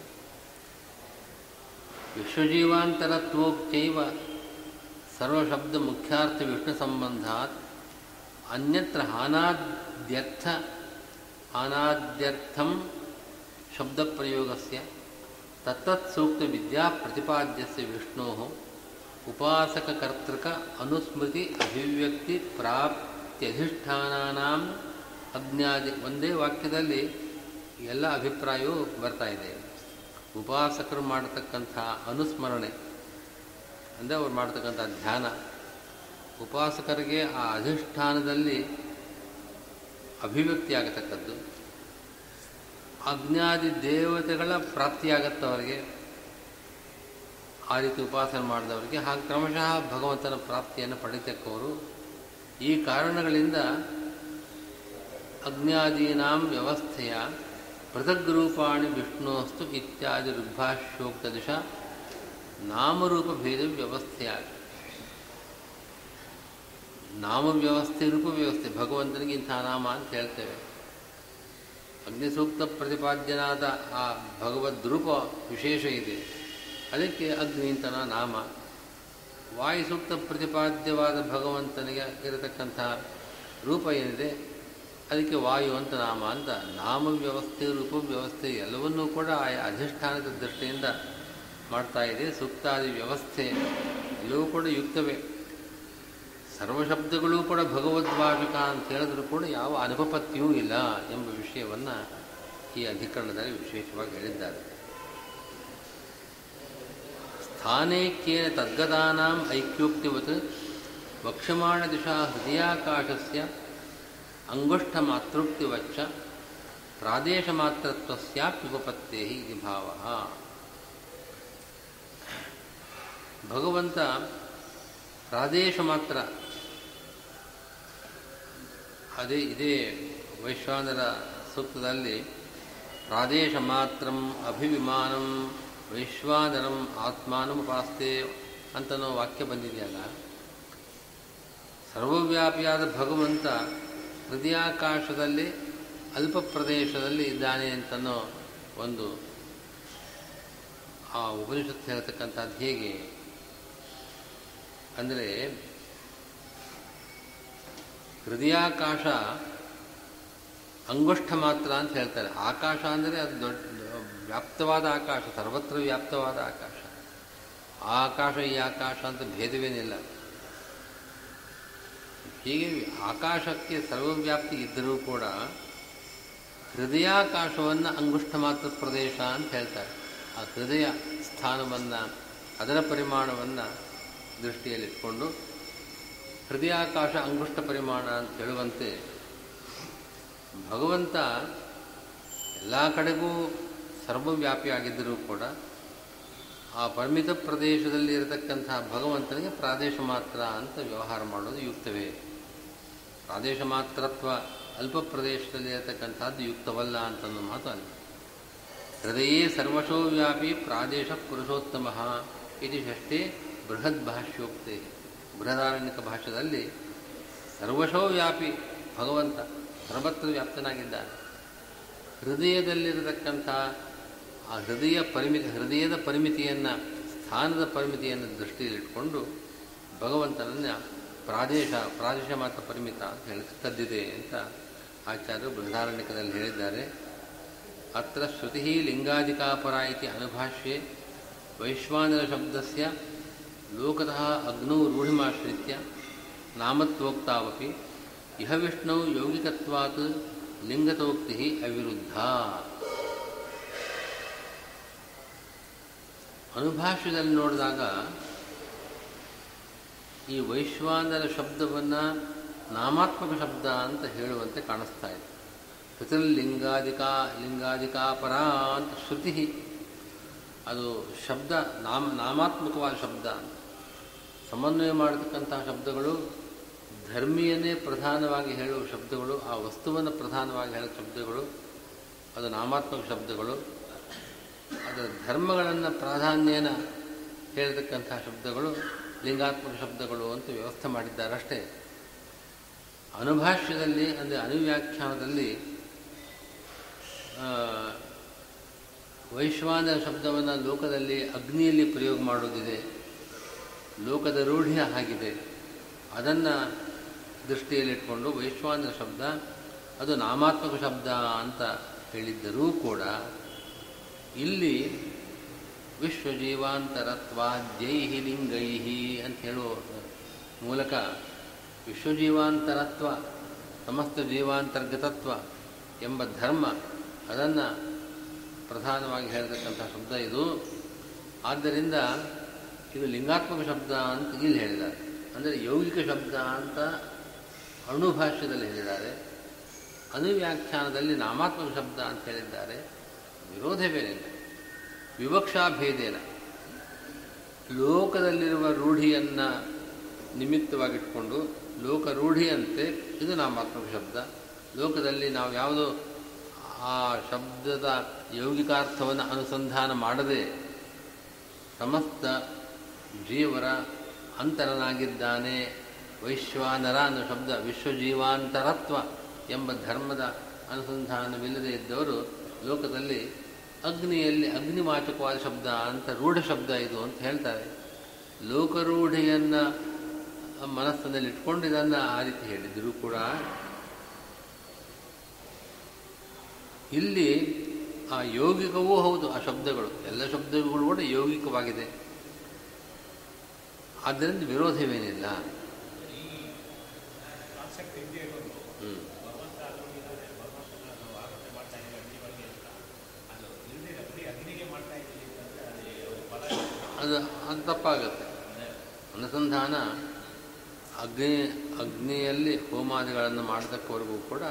ವಿಶ್ವಜೀವಾಂತರತ್ವೋಕ್ತೈವ ಸರ್ವಶಬ್ದ ಮುಖ್ಯಾರ್ಥ ವಿಷ್ಣು ಸಂಬಂಧಾತ್ ಅನ್ಯತ್ರ ಹಾನಾದ್ಯರ್ಥ ಹಾನಾದ್ಯರ್ಥಂ ಶಬ್ದಪ್ರಯೋಗಸ್ಯ. ತತ್ತತ್ ಸೂಕ್ತ ವಿದ್ಯಾ ಪ್ರತಿಪಾದ್ಯಸ್ಯ ವಿಷ್ಣೋ. ಉಪಾಸಕಕರ್ತೃಕ ಅನುಸ್ಮೃತಿ ಅಭಿವ್ಯಕ್ತಿ ಪ್ರಾಪ್ತ್ಯಧಿಷ್ಠಾನಾನಾಂ. ಅಜ್ಞಾದಿ ಒಂದೇ ವಾಕ್ಯದಲ್ಲಿ ಎಲ್ಲ ಅಭಿಪ್ರಾಯವೂ ಬರ್ತಾ ಇದೆ. ಉಪಾಸಕರು ಮಾಡತಕ್ಕಂಥ ಅನುಸ್ಮರಣೆ, ಅಂದರೆ ಅವ್ರು ಮಾಡ್ತಕ್ಕಂಥ ಧ್ಯಾನ. ಉಪಾಸಕರಿಗೆ ಆ ಅಧಿಷ್ಠಾನದಲ್ಲಿ ಅಭಿವ್ಯಕ್ತಿ ಆಗತಕ್ಕದ್ದು. ಅಜ್ಞಾದಿ ದೇವತೆಗಳ ಪ್ರಾಪ್ತಿಯಾಗತ್ತವರಿಗೆ ಆ ರೀತಿ ಉಪಾಸನೆ ಮಾಡಿದವರಿಗೆ, ಹಾಗೆ ಕ್ರಮಶಃ ಭಗವಂತನ ಪ್ರಾಪ್ತಿಯನ್ನು ಪಡೆಯತಕ್ಕವರು ಈ ಕಾರಣಗಳಿಂದ ಅಜ್ಞಾದೀನಾಂ ವ್ಯವಸ್ಥೆಯ ಪೃಥಗ್ರೂಪಾಣಿ ವಿಷ್ಣುವಸ್ತು ಇತ್ಯಾದಿ ಋಗ್ಭಾಷ್ಯೋಕ್ತ ದಿಶ ನಾಮರೂಪ ಭೇದ ವ್ಯವಸ್ಥೆಯ. ನಾಮ ವ್ಯವಸ್ಥೆ, ರೂಪ ವ್ಯವಸ್ಥೆ, ಭಗವಂತನಿಗೆ ಇಂಥ ನಾಮ ಅಂತ ಹೇಳ್ತೇವೆ. ಅಗ್ನಿಸೂಕ್ತ ಪ್ರತಿಪಾದ್ಯನಾದ ಆ ಭಗವದ್ರೂಪ ವಿಶೇಷ ಇದೆ. ಅದಕ್ಕೆ ಅಗ್ನಿ ಅಂತನ ನಾಮ. ವಾಯುಸೂಕ್ತ ಪ್ರತಿಪಾದ್ಯವಾದ ಭಗವಂತನಿಗೆ ಇರತಕ್ಕಂತಹ ರೂಪ ಏನಿದೆ, ಅದಕ್ಕೆ ವಾಯು ಅಂತ ನಾಮ ಅಂತ ನಾಮ ವ್ಯವಸ್ಥೆ ರೂಪ ವ್ಯವಸ್ಥೆ ಎಲ್ಲವನ್ನೂ ಕೂಡ ಆಯಾ ಅಧಿಷ್ಠಾನದ ದೃಷ್ಟಿಯಿಂದ ಮಾಡ್ತಾ ಇದೆ. ಸೂಕ್ತಾದಿ ವ್ಯವಸ್ಥೆ ಎಲ್ಲವೂ ಕೂಡ ಯುಕ್ತವೇ. ಸರ್ವಶಬ್ದಗಳೂ ಕೂಡ ಭಗವದ್ವಾಚಕ ಅಂತ ಹೇಳಿದ್ರು ಕೂಡ ಯಾವ ಅನುಪಪತ್ತಿಯೂ ಇಲ್ಲ ಎಂಬ ವಿಷಯವನ್ನು ಈ ಅಧಿಕರಣದಲ್ಲಿ ವಿಶೇಷವಾಗಿ ಹೇಳಿದ್ದಾರೆ. ಸ್ಥಾನೇಕ್ಯೇನ ತದ್ಗತಾನಾಂ ಐಕ್ಯೋಕ್ತಿವತ್ ವಕ್ಷಮಾಣ ದಿಶಾ ಹೃದಯಾಕಾಶಸ್ಯ ಪ್ರಾದೇಶ ಪ್ರಾದೇಶಮಾತ್ರತ್ವಸ್ಯಾಪ್ಯುಪಪತ್ತೇ ಇದು ಭಾವ. ಭಗವಂತ ಪ್ರಾದೇಶ ಮಾತ್ರ ಅದೇ ಇದೇ ವೈಶ್ವಾನರ ಸೂಕ್ತದಲ್ಲಿ ಪ್ರಾದೇಶ ಮಾತ್ರಂ ಅಭಿವಿಮಾನಂ ವೈಶ್ವಾನರಂ ಆತ್ಮಾನಂ ಉಪಾಸ್ತೆ ಅಂತನೋ ವಾಕ್ಯ ಬಂದಿದೆಯಲ್ಲ? ಸರ್ವವ್ಯಾಪಿಯಾದ ಭಗವಂತ ಹೃದಯಾಕಾಶದಲ್ಲಿ ಅಲ್ಪ ಪ್ರದೇಶದಲ್ಲಿ ಇದ್ದಾನೆ ಅಂತನೋ ಒಂದು ಆ ಉಪನಿಷತ್ತು ಹೇಳ್ತಕ್ಕಂಥದ್ದು ಹೇಗೆ? ಅಂದರೆ ಹೃದಯಾಕಾಶ ಅಂಗುಷ್ಠ ಮಾತ್ರ ಅಂತ ಹೇಳ್ತಾರೆ. ಆಕಾಶ ಅಂದರೆ ಅದು ದೊಡ್ಡ, ವ್ಯಾಪ್ತವಾದ ಆಕಾಶ, ಸರ್ವತ್ರ ವ್ಯಾಪ್ತವಾದ ಆಕಾಶ. ಆಕಾಶ ಈ ಆಕಾಶ ಅಂತ ಭೇದವೇನಿಲ್ಲ. ಹೀಗೆ ಆಕಾಶಕ್ಕೆ ಸರ್ವವ್ಯಾಪ್ತಿ ಇದ್ದರೂ ಕೂಡ ಹೃದಯಾಕಾಶವನ್ನು ಅಂಗುಷ್ಠ ಮಾತ್ರ ಪ್ರದೇಶ ಅಂತ ಹೇಳ್ತಾರೆ. ಆ ಹೃದಯ ಸ್ಥಾನವನ್ನು, ಅದರ ಪರಿಮಾಣವನ್ನು ದೃಷ್ಟಿಯಲ್ಲಿಟ್ಕೊಂಡು ಹೃದಯಾಕಾಶ ಅಂಗುಷ್ಟ ಪರಿಮಾಣ ಅಂತ ಹೇಳುವಂತೆ ಭಗವಂತ ಎಲ್ಲ ಕಡೆಗೂ ಸರ್ವವ್ಯಾಪಿಯಾಗಿದ್ದರೂ ಕೂಡ ಆ ಪರಿಮಿತ ಪ್ರದೇಶದಲ್ಲಿ ಇರತಕ್ಕಂತಹ ಭಗವಂತನಿಗೆ ಪ್ರಾದೇಶ ಮಾತ್ರ ಅಂತ ವ್ಯವಹಾರ ಮಾಡೋದು ಯುಕ್ತವೇ. ಪ್ರಾದೇಶ ಮಾತ್ರತ್ವ ಅಲ್ಪ ಪ್ರದೇಶದಲ್ಲಿ ಇರತಕ್ಕಂಥದ್ದು ಯುಕ್ತವಲ್ಲ ಅಂತನ್ನೋ ಮಾತು ಅಲ್ಲಿ. ಹೃದಯೇ ಸರ್ವಶೋವ್ಯಾಪಿ ಪ್ರಾದೇಶ ಪುರುಷೋತ್ತಮ ಇದು ಷಷ್ಠೇ ಬೃಹದ್ ಭಾಷ್ಯೋಕ್ತೆ. ಬೃಹದಾರಣ್ಯಕ ಭಾಷೆಯಲ್ಲಿ ಸರ್ವಶೋ ವ್ಯಾಪಿ ಭಗವಂತ ಸರ್ವತ್ರ ವ್ಯಾಪ್ತನಾಗಿದ್ದಾನೆ. ಹೃದಯದಲ್ಲಿರತಕ್ಕಂಥ ಆ ಹೃದಯ ಪರಿಮಿತಿ ಹೃದಯದ ಪರಿಮಿತಿಯನ್ನು, ಸ್ಥಾನದ ಪರಿಮಿತಿಯನ್ನು ದೃಷ್ಟಿಯಲ್ಲಿಟ್ಟುಕೊಂಡು ಭಗವಂತನನ್ನು ಪ್ರಾದೇಶ ಪ್ರಾದೇಶ ಮಾತ್ರ ಪರಿಮಿತ ಅಂತ ಹೇಳಿ ತದ್ದಿದೆ ಅಂತ ಆಚಾರ್ಯರು ಬೃಹದಾರಣ್ಯಕದಲ್ಲಿ ಹೇಳಿದ್ದಾರೆ. ಅತ್ರ ಶ್ರುತಿ ಲಿಂಗಾಧಿಕಾಪರ ಇತಿ ಅನುಭಾಷ್ಯೆ ವೈಶ್ವಾನರ ಶಬ್ದಸ್ಯ ಲೋಕತಃ ಅಗ್ನೌ ರೂಢಿಮಾಶ್ರಿತ್ಯ ನಾಮತ್ವೋಕ್ತಾವಪಿ, ಇಹ ವಿಷ್ಣು ಯೌಗಿಕತ್ವಾತ್ ಲಿಂಗತೋಕ್ತಿ ಅವಿರುದ್ಧ. ಅನುಭಾಷ್ಯದಲ್ಲಿ ನೋಡಿದಾಗ ಈ ವೈಶ್ವಾನರ ಶಬ್ದವನ್ನು ನಾಮಾತ್ಮಕ ಶಬ್ದ ಅಂತ ಹೇಳುವಂತೆ ಕಾಣಿಸ್ತಾ ಇದೆ. ಲಿಂಗಾಧಿಕಾ ಲಿಂಗಾಧಿಕಾಪರ ಅಂತ ಶ್ರುತಿ ಅದು ಶಬ್ದ, ನಾಮ, ನಾಮಾತ್ಮಕವಾದ ಶಬ್ದ ಅಂತ. ಸಮನ್ವಯ ಮಾಡತಕ್ಕಂತಹ ಶಬ್ದಗಳು ಧರ್ಮೀಯನೇ ಪ್ರಧಾನವಾಗಿ ಹೇಳುವ ಶಬ್ದಗಳು, ಆ ವಸ್ತುವನ್ನು ಪ್ರಧಾನವಾಗಿ ಹೇಳುವ ಶಬ್ದಗಳು, ಅದು ನಾಮಾತ್ಮಕ ಶಬ್ದಗಳು, ಅದರ ಧರ್ಮಗಳನ್ನು ಪ್ರಾಧಾನ್ಯನ ಹೇಳತಕ್ಕಂತಹ ಶಬ್ದಗಳು, ಲಿಂಗಾತ್ಮಕ ಶಬ್ದಗಳು ಅಂತ ವ್ಯವಸ್ಥೆ ಮಾಡಿದ್ದಾರಷ್ಟೇ. ಅನುಭಾಷ್ಯದಲ್ಲಿ ಅಂದರೆ ಅನುವ್ಯಾಖ್ಯಾನದಲ್ಲಿ ವೈಶ್ವಾನ ಶಬ್ದವನ್ನು ಲೋಕದಲ್ಲಿ ಅಗ್ನಿಯಲ್ಲಿ ಪ್ರಯೋಗ ಮಾಡೋದಿದೆ ಲೋಕದ ರೂಢಿಯ ಆಗಿದೆ ಅದನ್ನು ದೃಷ್ಟಿಯಲ್ಲಿಟ್ಕೊಂಡು ವೈಶ್ವಾನರ ಶಬ್ದ, ಅದು ನಾಮಾತ್ಮಕ ಶಬ್ದ ಅಂತ ಹೇಳಿದ್ದರೂ ಕೂಡ ಇಲ್ಲಿ ವಿಶ್ವಜೀವಾಂತರತ್ವಾದ್ಯೈಹಿ ಲಿಂಗೈಹಿ ಅಂತ ಹೇಳುವ ಮೂಲಕ ವಿಶ್ವಜೀವಾಂತರತ್ವ, ಸಮಸ್ತ ಜೀವಾಂತರ್ಗತತ್ವ ಎಂಬ ಧರ್ಮ, ಅದನ್ನು ಪ್ರಧಾನವಾಗಿ ಹೇಳತಕ್ಕಂಥ ಶಬ್ದ ಇದು. ಆದ್ದರಿಂದ ಇದು ಲಿಂಗಾತ್ಮಕ ಶಬ್ದ ಅಂತ ಇಲ್ಲಿ ಹೇಳಿದ್ದಾರೆ. ಅಂದರೆ ಯೌಗಿಕ ಶಬ್ದ ಅಂತ ಅಣುಭಾಷ್ಯದಲ್ಲಿ ಹೇಳಿದ್ದಾರೆ. ಅನುವ್ಯಾಖ್ಯಾನದಲ್ಲಿ ನಾಮಾತ್ಮಕ ಶಬ್ದ ಅಂತ ಹೇಳಿದ್ದಾರೆ. ವಿರೋಧವೇನಿಲ್ಲ ವಿವಕ್ಷಾಭೇದೇನ ಲೋಕದಲ್ಲಿರುವ ರೂಢಿಯನ್ನು ನಿಮಿತ್ತವಾಗಿಟ್ಕೊಂಡು ಲೋಕ ರೂಢಿಯಂತೆ ಇದು ನಾಮಾತ್ಮಕ ಶಬ್ದ. ಲೋಕದಲ್ಲಿ ನಾವು ಯಾವುದೋ ಆ ಶಬ್ದದ ಯೌಗಿಕಾರ್ಥವನ್ನು ಅನುಸಂಧಾನ ಮಾಡದೆ ಸಮಸ್ತ ಜೀವರ ಅಂತರನಾಗಿದ್ದಾನೆ. ವೈಶ್ವಾನರ ಅನ್ನೋ ಶಬ್ದ, ವಿಶ್ವಜೀವಾಂತರತ್ವ ಎಂಬ ಧರ್ಮದ ಅನುಸಂಧಾನವಿಲ್ಲದೆ ಇದ್ದವರು ಲೋಕದಲ್ಲಿ ಅಗ್ನಿಯಲ್ಲಿ ಅಗ್ನಿವಾಚಕವಾದ ಶಬ್ದ ಅಂತ ರೂಢ ಶಬ್ದ ಇದು ಅಂತ ಹೇಳ್ತಾರೆ. ಲೋಕರೂಢಿಯನ್ನು ಮನಸ್ಸಿನಲ್ಲಿ ಇಟ್ಕೊಂಡಿದ್ದನ್ನು ಆ ರೀತಿ ಹೇಳಿದರೂ ಕೂಡ. ಇಲ್ಲಿ ಆ ಯೋಗಿಕವೂ ಹೌದು, ಆ ಶಬ್ದಗಳು, ಎಲ್ಲ ಶಬ್ದಗಳು ಕೂಡ ಯೌಗಿಕವಾಗಿದೆ. ಆದ್ದರಿಂದ ವಿರೋಧವೇನಿಲ್ಲ. ಅದು ಅದು ತಪ್ಪಾಗುತ್ತೆ. ಅನುಸಂಧಾನ ಅಗ್ನಿ, ಅಗ್ನಿಯಲ್ಲಿ ಹೋಮಾದಿಗಳನ್ನು ಮಾಡತಕ್ಕವರೆಗೂ ಕೂಡ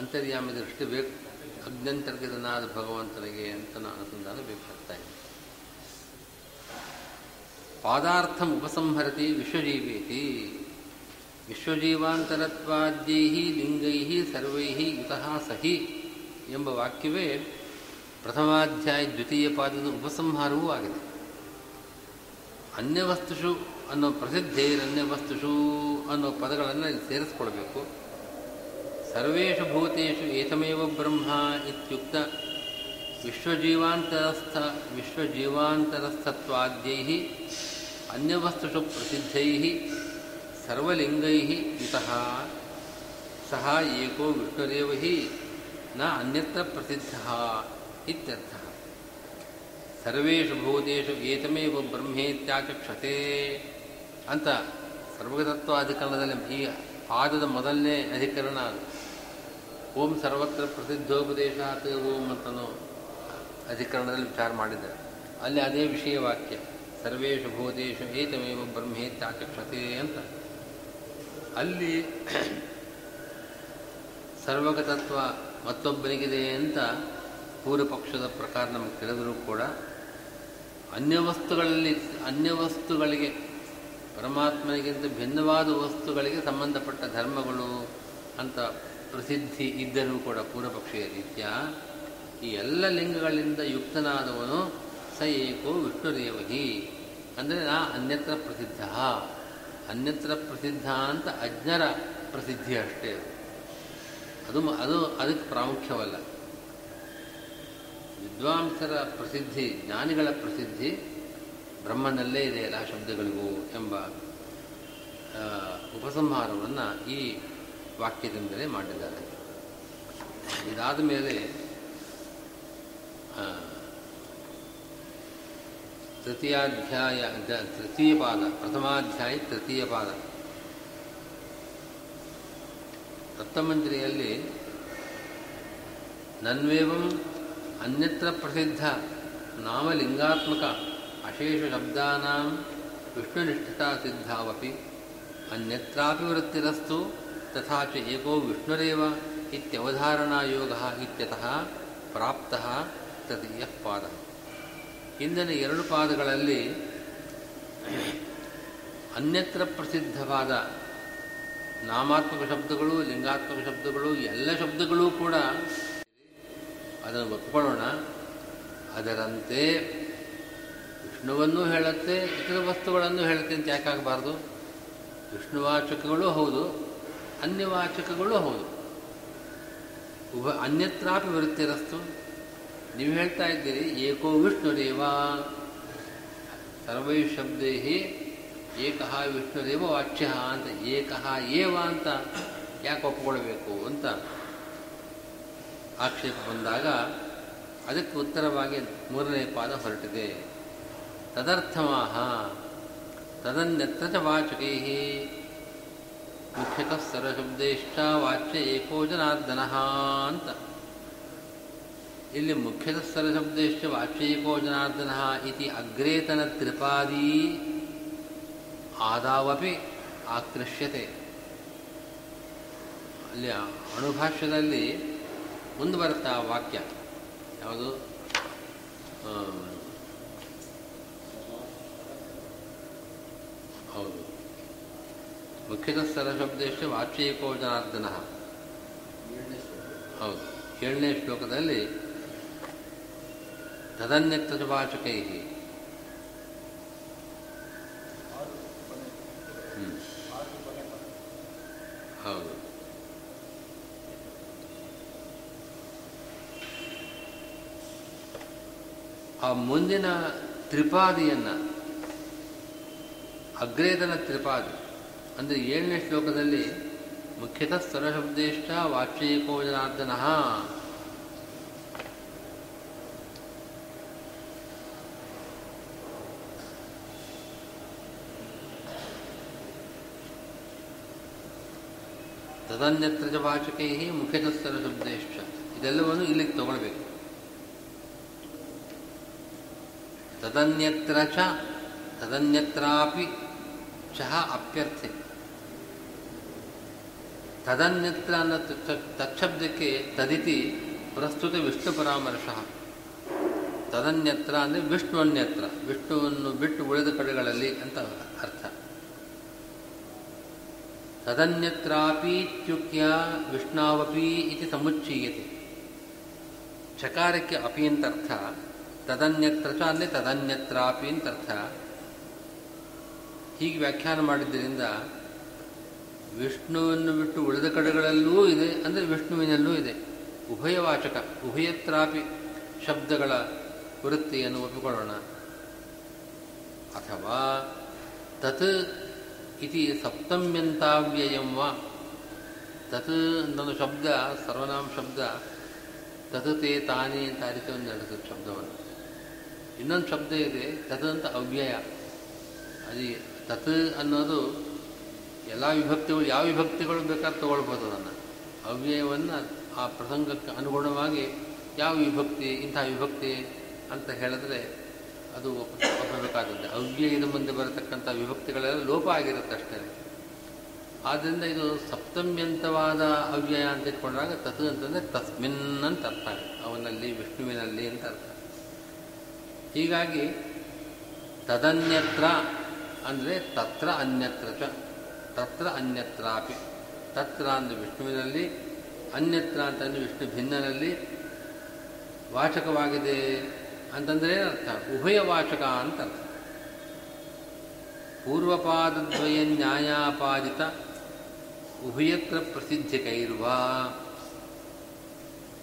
ಅಂತರ್ಯಾಮಿ ದೃಷ್ಟಿ ಬೇಕು. ಅಗ್ನಂತರ್ಗತನಾದ ಭಗವಂತನಿಗೆ ಅಂತ ಅನುಸಂಧಾನ ಬೇಕಾಗ್ತಾ ಇದೆ. ಪಾದಾರ್ಥಂ ಉಪಸಂಹರತಿ ವಿಶ್ವಜೀವೇತಿ. ವಿಶ್ವಜೀವಾಂತರತ್ವಾದ್ಯೈ ಲಿಂಗೈ ಸರ್ವೈ ಯುತಃ ಸಹಿ ಎಂಬ ವಾಕ್ಯವೇ ಪ್ರಥಮಾಧ್ಯಾಯ ದ್ವಿತೀಯ ಪಾದದ ಉಪಸಂಹಾರವೂ ಆಗಿದೆ. ಅನ್ಯವಸ್ತುಷು ಅನ್ನೋ ಪ್ರಸಿದ್ಧೇರನ್ಯವಸ್ತುಷು ಅನ್ನೋ ಪದಗಳನ್ನು ಇಲ್ಲಿ ಸೇರಿಸ್ಕೊಳ್ಬೇಕು. ಸರ್ವೇಷು ಭೂತೇಷು ಏತಮೇವ ಬ್ರಹ್ಮ ಇತ್ಯುಕ್ತ ವಿಶ್ವಜೀವಾಂತರಸ್ಥ ವಿಶ್ವಜೀವಾಂತರಸ್ಥತ್ವಾದ್ಯೈ ಅನ್ಯವಸ್ತುಷು ಪ್ರಸಿದ್ಧೈ ಸರ್ವಲಿಂಗೈ ಯುತಃ ಸಹ ಏಕೋ ವಿಷ್ಣುರೇವ ಹಿ ನ ಅನ್ಯತ್ರ ಪ್ರಸಿದ್ಧ ಇತ್ಯರ್ಥ. ಸರ್ವೇಷು ಭೂತೇಷು ಏತಮೇವ ಬ್ರಹ್ಮೇತ್ಯಾಚಕ್ಷತೆ ಅಂತ ಸರ್ವತತ್ವ ಅಧಿಕರಣದಲ್ಲಿ ಈ ಪಾದದ ಮೊದಲನೇ ಅಧಿಕರಣ ಅದು. ಓಂ ಸರ್ವತ್ರ ಪ್ರಸಿದ್ಧೋಪದೇಶ ಓಂ ಅಂತನೋ ಅಧಿಕರಣದಲ್ಲಿ ವಿಚಾರ ಮಾಡಿದ್ದಾರೆ. ಅಲ್ಲಿ ಅದೇ ವಿಷಯ ವಾಕ್ಯ ಸರ್ವೇಶು ಭೂತೇಶು ಏತಮೇವ ಬ್ರಹ್ಮೇತ್ಯಾಚಕ್ಷತೆ ಅಂತ. ಅಲ್ಲಿ ಸರ್ವಗತತ್ವ ಮತ್ತೊಬ್ಬನಿಗಿದೆ ಅಂತ ಪೂರ್ವಪಕ್ಷದ ಪ್ರಕಾರ ನಮಗೆ ತಿಳಿದರೂ ಕೂಡ ಅನ್ಯ ವಸ್ತುಗಳಲ್ಲಿ ಅನ್ಯ ವಸ್ತುಗಳಿಗೆ ಪರಮಾತ್ಮನಿಗಿಂತ ಭಿನ್ನವಾದ ವಸ್ತುಗಳಿಗೆ ಸಂಬಂಧಪಟ್ಟ ಧರ್ಮಗಳು ಅಂತ ಪ್ರಸಿದ್ಧಿ ಇದ್ದರೂ ಕೂಡ ಪೂರ್ವಪಕ್ಷೀಯ ರೀತ್ಯ ಈ ಎಲ್ಲ ಲಿಂಗಗಳಿಂದ ಯುಕ್ತನಾದವನು ಸ ಏಕೋ ವಿಷ್ಣುದೇವಹಿ. ಅಂದರೆ ನಾ ಅನ್ಯತ್ರ ಪ್ರಸಿದ್ಧ. ಅನ್ಯತ್ರ ಪ್ರಸಿದ್ಧ ಅಂತ ಅಜ್ಞರ ಪ್ರಸಿದ್ಧಿ ಅಷ್ಟೇ. ಅದು ಅದು ಅದು ಅದಕ್ಕೆ ಪ್ರಾಮುಖ್ಯವಲ್ಲ. ವಿದ್ವಾಂಸರ ಪ್ರಸಿದ್ಧಿ, ಜ್ಞಾನಿಗಳ ಪ್ರಸಿದ್ಧಿ ಬ್ರಹ್ಮನಲ್ಲೇ ಇದೆ ಎಲ್ಲ ಶಬ್ದಗಳಿಗೂ ಎಂಬ ಉಪಸಂಹಾರವನ್ನು ಈ ವಾಕ್ಯದಿಂದಲೇ ಮಾಡಿದ್ದಾರೆ. ಇದಾದ ಮೇಲೆ ತೃತೀಯಾಧ್ಯಾಯ ತೃತೀಯ ಪಾದ, ಪ್ರಥಮಾಧ್ಯಾಯ, ತೃತೀಯ ಪಾದ. ಸಪ್ತಮಂಜರಿಯಲ್ಲಿ ನನ್ವೇವಂ ಅನ್ಯತ್ರ ಪ್ರಸಿದ್ಧ ನಾಮಲಿಂಗಾತ್ಮಕ ಅಶೇಷ ಶಬ್ದಾನಾಂ ವಿಷ್ಣುನಿಷ್ಠತಾ ಸಿದ್ಧಾವಪಿ, ಅನ್ಯತ್ರಾಪಿ ವೃತ್ತಿರಸ್ತು ತಥಾ ಚ ಏಕೋ ವಿಷ್ಣುರೇವ ಇತ್ಯವಧಾರಣಾಯೋಗ ಇತ್ಯತಃ ಪ್ರಾಪ್ತಃ ತೃತೀಯ ಪಾದ. ಹಿಂದಿನ ಎರಡು ಪಾದಗಳಲ್ಲಿ ಅನ್ಯತ್ರ ಪ್ರಸಿದ್ಧವಾದ ನಾಮಾತ್ಮಕ ಶಬ್ದಗಳು, ಲಿಂಗಾತ್ಮಕ ಶಬ್ದಗಳು, ಎಲ್ಲ ಶಬ್ದಗಳೂ ಕೂಡ ಅದನ್ನು ಒಪ್ಕೊಳ್ಳೋಣ. ಅದರಂತೆ ವಿಷ್ಣುವನ್ನು ಹೇಳುತ್ತೆ, ಇತರ ವಸ್ತುಗಳನ್ನು ಹೇಳುತ್ತೆ ಅಂತ ಯಾಕಾಗಬಾರ್ದು? ವಿಷ್ಣುವಾಚಕಗಳು ಹೌದು, ಅನ್ಯವಾಚಕಗಳು ಹೌದು. ಉಭ ಅನ್ಯತ್ರಾಪಿ ವೃತ್ತಿರಸ್ತು ನೀವು ಹೇಳ್ತಾ ಇದ್ದೀರಿ, ಏಕೋ ವಿಷ್ಣುರೇವ ಸರ್ವೈ ಶಬ್ದೇಹಿ ಏಕಃ ವಿಷ್ಣುರೇವ ವಾಚ್ಯ ಅಂತ, ಏಕಃ ಏವ ಅಂತ ಯಾಕೆ ಒಪ್ಪಿಕೊಳ್ಬೇಕು ಅಂತ ಆಕ್ಷೇಪ ಬಂದಾಗ ಅದಕ್ಕೆ ಉತ್ತರವಾಗಿ ಮೂರನೇ ಪಾದ ಹೊರಟಿದೆ. ತದರ್ಥಮಾಹ, ತದನ್ಯತ್ರ ವಾಚಕೈ ಮುಖ್ಯತಃ ಸರ್ವಶಬ್ದೇಷ್ಟ ವಾಚ್ಯ ಏಕೋ ಜನಾರ್ದನಃ ಅಂತ. ಇಲ್ಲಿ ಮುಖ್ಯತಃ ಸರ್ವಶಬ್ದೇಷ್ಟ ವಾಚ್ಯ ಏಕೋ ಜನಾರ್ದನ ಇತಿ ಅಗ್ರೇತನ ತ್ರಿಪಾದಿ ಆದಾವಪಿ ಆಕೃಷ್ಯತೆ. ಅಲ್ಲಿ ಅಣುಭಾಷ್ಯದಲ್ಲಿ ಮುಂದೆ ಬರುತ್ತಾ ವಾಕ್ಯ. ಯಾವುದು? ಹೌದು. ಮುಖ್ಯತಃ ಸರ್ವಶಬ್ದೇಶ ವಾಚ್ಯೇಕೋ ಜನಾರ್ದನ ಹೌದು. ಏಳನೇ ಶ್ಲೋಕದಲ್ಲಿ ತದನ್ಯತ್ರ ವಾಚಕೈ ಹೌದು ಆ ಮುಂದಿನ ತ್ರಿಪಾದಿಯನ್ನ ಅಗ್ರೇದನ ತ್ರಿಪಾದಿ ಅಂದರೆ ಏಳನೇ ಶ್ಲೋಕದಲ್ಲಿ ಮುಖ್ಯತಃ ಸ್ವರಶಬ್ದೇಷ್ಟ ವಾಚ್ಯೇಕೋ ತದನ್ಯತ್ರ ಚ ವಾಚಕೈ ಮುಖ್ಯತಸ್ಥರ ಶಬ್ದೇಶ್ಚ ಇದೆಲ್ಲವನ್ನು ಇಲ್ಲಿಗೆ ತಗೊಳ್ಬೇಕು. ತದನ್ಯತ್ರ ಚ ತದನ್ಯತ್ರಾಪಿ ಚಹ ಅಪ್ಯರ್ಥೆ. ತದನ್ಯತ್ರ ಅನ್ನೋ ತತ್ಶಬ್ದಕ್ಕೆ ತದಿತಿ ಪ್ರಸ್ತುತ ವಿಷ್ಣು ಪರಾಮರ್ಶ. ತದನ್ಯತ್ರ ಅಂದರೆ ವಿಷ್ಣು ಅನ್ಯತ್ರ ವಿಷ್ಣುವನ್ನು ಬಿಟ್ಟು ಉಳಿದ ಕಡೆಗಳಲ್ಲಿ ಅಂತ ಅರ್ಥ. ತದನ್ಯತ್ರಾಪೀತ್ಯುಕ್ಯ ವಿಷ್ಣಾವಪಿ ಇತಿ ಸಮುಚ್ಚೀಯತೆ. ಚಕಾರಕ್ಕೆ ಅಪಿ ಅಂತ ಅರ್ಥ ತದನ್ಯತ್ರ ಚ ಅಂದರೆ ತದನ್ಯತ್ರಾಪಿ ಅಂತ ಅರ್ಥ ಹೀಗೆ ವ್ಯಾಖ್ಯಾನ ಮಾಡಿದ್ದರಿಂದ ವಿಷ್ಣುವನ್ನು ಬಿಟ್ಟು ಉಳಿದ ಕಡೆಗಳಲ್ಲೂ ಇದೆ, ಅಂದರೆ ವಿಷ್ಣುವಿನಲ್ಲೂ ಇದೆ. ಉಭಯವಾಚಕ, ಉಭಯತ್ರಾಪಿ ಶಬ್ದಗಳ ವೃತ್ತಿಯನ್ನು ಒಪ್ಪಿಕೊಳ್ಳೋಣ. ಅಥವಾ ತತ್ ಇತಿ ಸಪ್ತಮ್ಯಂತಾವ್ಯಯಂ ವಾ ತತ್ ಅಂತೊಂದು ಶಬ್ದ ಸರ್ವನಾಮ ಶಬ್ದ ತತ್ ತೇ ತಾನೇ ಅಂತ ಒಂದು ನಡೆಸುತ್ತೆ ಶಬ್ದವನ್ನು ಇನ್ನೊಂದು ಶಬ್ದ ಇದೆ, ತತ್ ಅಂತ ಅವ್ಯಯ. ಅದು ತತ್ ಅನ್ನೋದು ಎಲ್ಲ ವಿಭಕ್ತಿಗಳು, ಯಾವ ವಿಭಕ್ತಿಗಳು ಬೇಕಾದ್ರೆ ತಗೊಳ್ಬೋದು ಅದನ್ನು. ಅವ್ಯಯವನ್ನು ಆ ಪ್ರಸಂಗಕ್ಕೆ ಅನುಗುಣವಾಗಿ ಯಾವ ವಿಭಕ್ತಿ, ಇಂಥ ವಿಭಕ್ತಿ ಅಂತ ಹೇಳಿದ್ರೆ ಅದು ಒಪ್ಪಬೇಕಾದದ್ದು ಅವ್ಯಯದ ಮುಂದೆ ಬರತಕ್ಕಂಥ ವಿಭಕ್ತಿಗಳೆಲ್ಲ ಲೋಪ ಆಗಿರುತ್ತೆ ಅಷ್ಟೇ. ಆದ್ದರಿಂದ ಇದು ಸಪ್ತಮ್ಯಂತವಾದ ಅವ್ಯಯ ಅಂತ ಇಟ್ಕೊಂಡಾಗ ತತ್ ಅಂತಂದರೆ ತಸ್ಮಿನ್ ಅಂತ ಅರ್ಥ ಅವನಲ್ಲಿ, ವಿಷ್ಣುವಿನಲ್ಲಿ ಅಂತ ಅರ್ಥ ಹೀಗಾಗಿ ತದನ್ಯತ್ರ ಅಂದರೆ ತತ್ರ ಅನ್ಯತ್ರ ಚ. ತತ್ರ ಅನ್ಯತ್ರಾಪಿ. ತತ್ರ ಅಂದರೆ ವಿಷ್ಣುವಿನಲ್ಲಿ, ಅನ್ಯತ್ರ ಅಂತಂದರೆ ವಿಷ್ಣು ಭಿನ್ನನಲ್ಲಿ ವಾಚಕವಾಗಿದೆ. ಅಂತಂದರೆ ಅರ್ಥ. ಉಭಯ ವಾಚಕ ಅಂತ ಅರ್ಥ. ಪೂರ್ವಪಾದದ್ವಯ ನ್ಯಾಯಾಪಾದಿತ ಉಭಯತ್ರ ಪ್ರಸಿದ್ಧಿಕೈರ್ವ.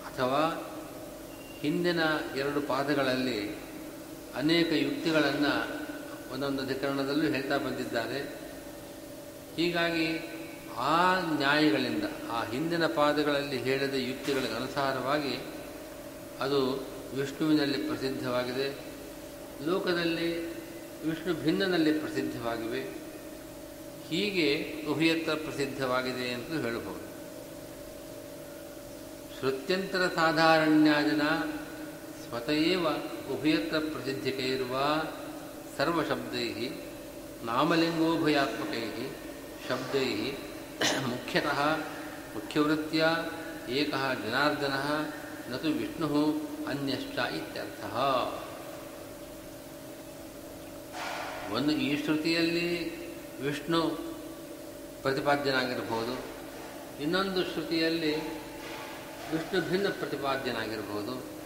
ಅಥವಾ ಹಿಂದಿನ ಎರಡು ಪಾದಗಳಲ್ಲಿ ಅನೇಕ ಯುಕ್ತಿಗಳನ್ನು ಒಂದೊಂದು ಅಧಿಕರಣದಲ್ಲೂ ಹೇಳ್ತಾ ಬಂದಿದ್ದಾರೆ. ಹೀಗಾಗಿ ಆ ನ್ಯಾಯಗಳಿಂದ, ಆ ಹಿಂದಿನ ಪಾದಗಳಲ್ಲಿ ಹೇಳಿದ ಯುಕ್ತಿಗಳಿಗೆ ಅನುಸಾರವಾಗಿ ಅದು ವಿಷ್ಣುವಿನಲ್ಲಿ ಪ್ರಸಿದ್ಧವಾಗಿದೆ. ಲೋಕದಲ್ಲಿ ವಿಷ್ಣು ಭಿನ್ನನಲ್ಲಿ ಪ್ರಸಿದ್ಧವಾಗಿವೆ. ಹೀಗೆ ಉಭಯತ್ರ ಪ್ರಸಿದ್ಧವಾಗಿದೆ ಅಂತ ಹೇಳಬಹುದು. ಶ್ರುತ್ಯಂತರ ಸಾಧಾರಣ್ಯಾಜನ ಸ್ವತಯೇವ ಉಭಯತ್ರ ಪ್ರಸಿದ್ಧಿಕೈರುವ ಸರ್ವಶಬ್ದೈ ನಾಮಲಿಂಗೋಭಯಾತ್ಮಕೈ ಶಬ್ದೈ ಮುಖ್ಯತಃ ಮುಖ್ಯವೃತ್ತಿಯ ಏಕಃ ಜನಾರ್ದನಃ ನತು ವಿಷ್ಣು ಅನ್ಯಶ್ಚ ಇತ್ಯರ್ಥ. ಒಂದು ಈ ಶ್ರುತಿಯಲ್ಲಿ ವಿಷ್ಣು ಪ್ರತಿಪಾದ್ಯನಾಗಿರಬಹುದು. ಇನ್ನೊಂದು ಶ್ರುತಿಯಲ್ಲಿ ವಿಷ್ಣು ಭಿನ್ನ ಪ್ರತಿಪಾದ್ಯನಾಗಿರಬಹುದು.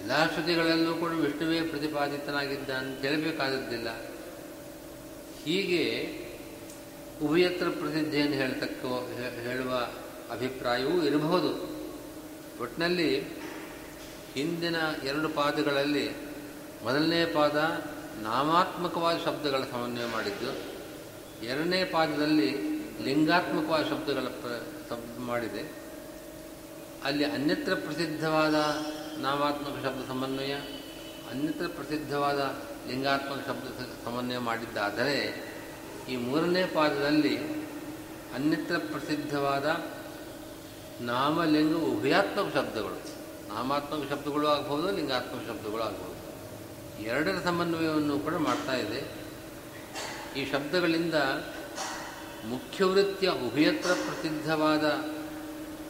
ಎಲ್ಲ ಶ್ರುತಿಗಳಲ್ಲೂ ಕೂಡ ವಿಷ್ಣುವೇ ಪ್ರತಿಪಾದಿತನಾಗಿದ್ದ ಅಂತ ಹೇಳಬೇಕಾದದ್ದಿಲ್ಲ ಹೀಗೆ ಉಭಯತ್ರ ಪ್ರಸಿದ್ಧಿಯನ್ನು ಹೇಳ್ತಕ್ಕ ಹೇಳುವ ಅಭಿಪ್ರಾಯವೂ ಇರಬಹುದು. ಒಟ್ಟಿನಲ್ಲಿ ಹಿಂದಿನ ಎರಡು ಪಾದಗಳಲ್ಲಿ ಮೊದಲನೇ ಪಾದ ನಾಮಾತ್ಮಕವಾದ ಶಬ್ದಗಳ ಸಮನ್ವಯ ಮಾಡಿದ್ದು, ಎರಡನೇ ಪಾದದಲ್ಲಿ ಲಿಂಗಾತ್ಮಕವಾದ ಶಬ್ದಗಳ ಪ್ರ ಮಾಡಿದೆ. ಅಲ್ಲಿ ಅನ್ಯತ್ರ ಪ್ರಸಿದ್ಧವಾದ ನಾಮಾತ್ಮಕ ಶಬ್ದ ಸಮನ್ವಯ, ಅನ್ಯತ್ರ ಪ್ರಸಿದ್ಧವಾದ ಲಿಂಗಾತ್ಮಕ ಶಬ್ದ ಸಮನ್ವಯ ಮಾಡಿದ್ದಾದರೆ, ಈ ಮೂರನೇ ಪಾದದಲ್ಲಿ ಅನ್ಯತ್ರ ಪ್ರಸಿದ್ಧವಾದ ನಾಮಲಿಂಗ ಉಭಯಾತ್ಮಕ ಶಬ್ದಗಳು. ನಾಮಾತ್ಮಕ ಶಬ್ದಗಳು ಆಗ್ಬೋದು, ಲಿಂಗಾತ್ಮಕ ಶಬ್ದಗಳು ಆಗ್ಬೋದು. ಎರಡರ ಸಮನ್ವಯವನ್ನು ಕೂಡ ಮಾಡ್ತಾ ಇದೆ. ಈ ಶಬ್ದಗಳಿಂದ ಮುಖ್ಯವೃತ್ತಿಯ ಉಭಯತ್ರ ಪ್ರಸಿದ್ಧವಾದ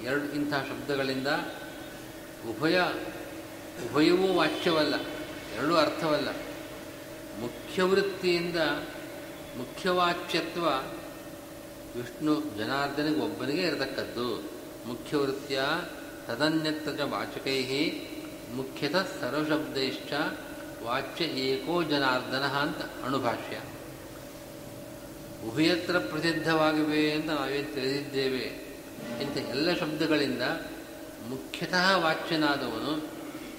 ಎರಡು ಇಂಥ ಶಬ್ದಗಳಿಂದ ಉಭಯ, ಉಭಯವೂ ವಾಚ್ಯವಲ್ಲ, ಎರಡೂ ಅರ್ಥವಲ್ಲ. ಮುಖ್ಯವೃತ್ತಿಯಿಂದ ಮುಖ್ಯವಾಚ್ಯತ್ವ ವಿಷ್ಣು ಜನಾರ್ದನಿಗೆ ಒಬ್ಬನಿಗೆ ಇರತಕ್ಕದ್ದು. ಮುಖ್ಯವೃತ್ತಿಯ ತದನ್ಯತ್ರ ಚ ವಾಚಕೈ ಮುಖ್ಯತಃ ಸರ್ವಶಬ್ದೈಶ್ಚ ವಾಚ್ಯ ಏಕೋ ಜನಾರ್ದನ ಅಂತ ಅಣುಭಾಷ್ಯ. ಉಭಯತ್ರ ಪ್ರಸಿದ್ಧವಾಗಿವೆ ಅಂತ ನಾವೇನು ತಿಳಿದಿದ್ದೇವೆ ಇಂಥ ಎಲ್ಲ ಶಬ್ದಗಳಿಂದ ಮುಖ್ಯತಃ ವಾಚ್ಯನಾದವನು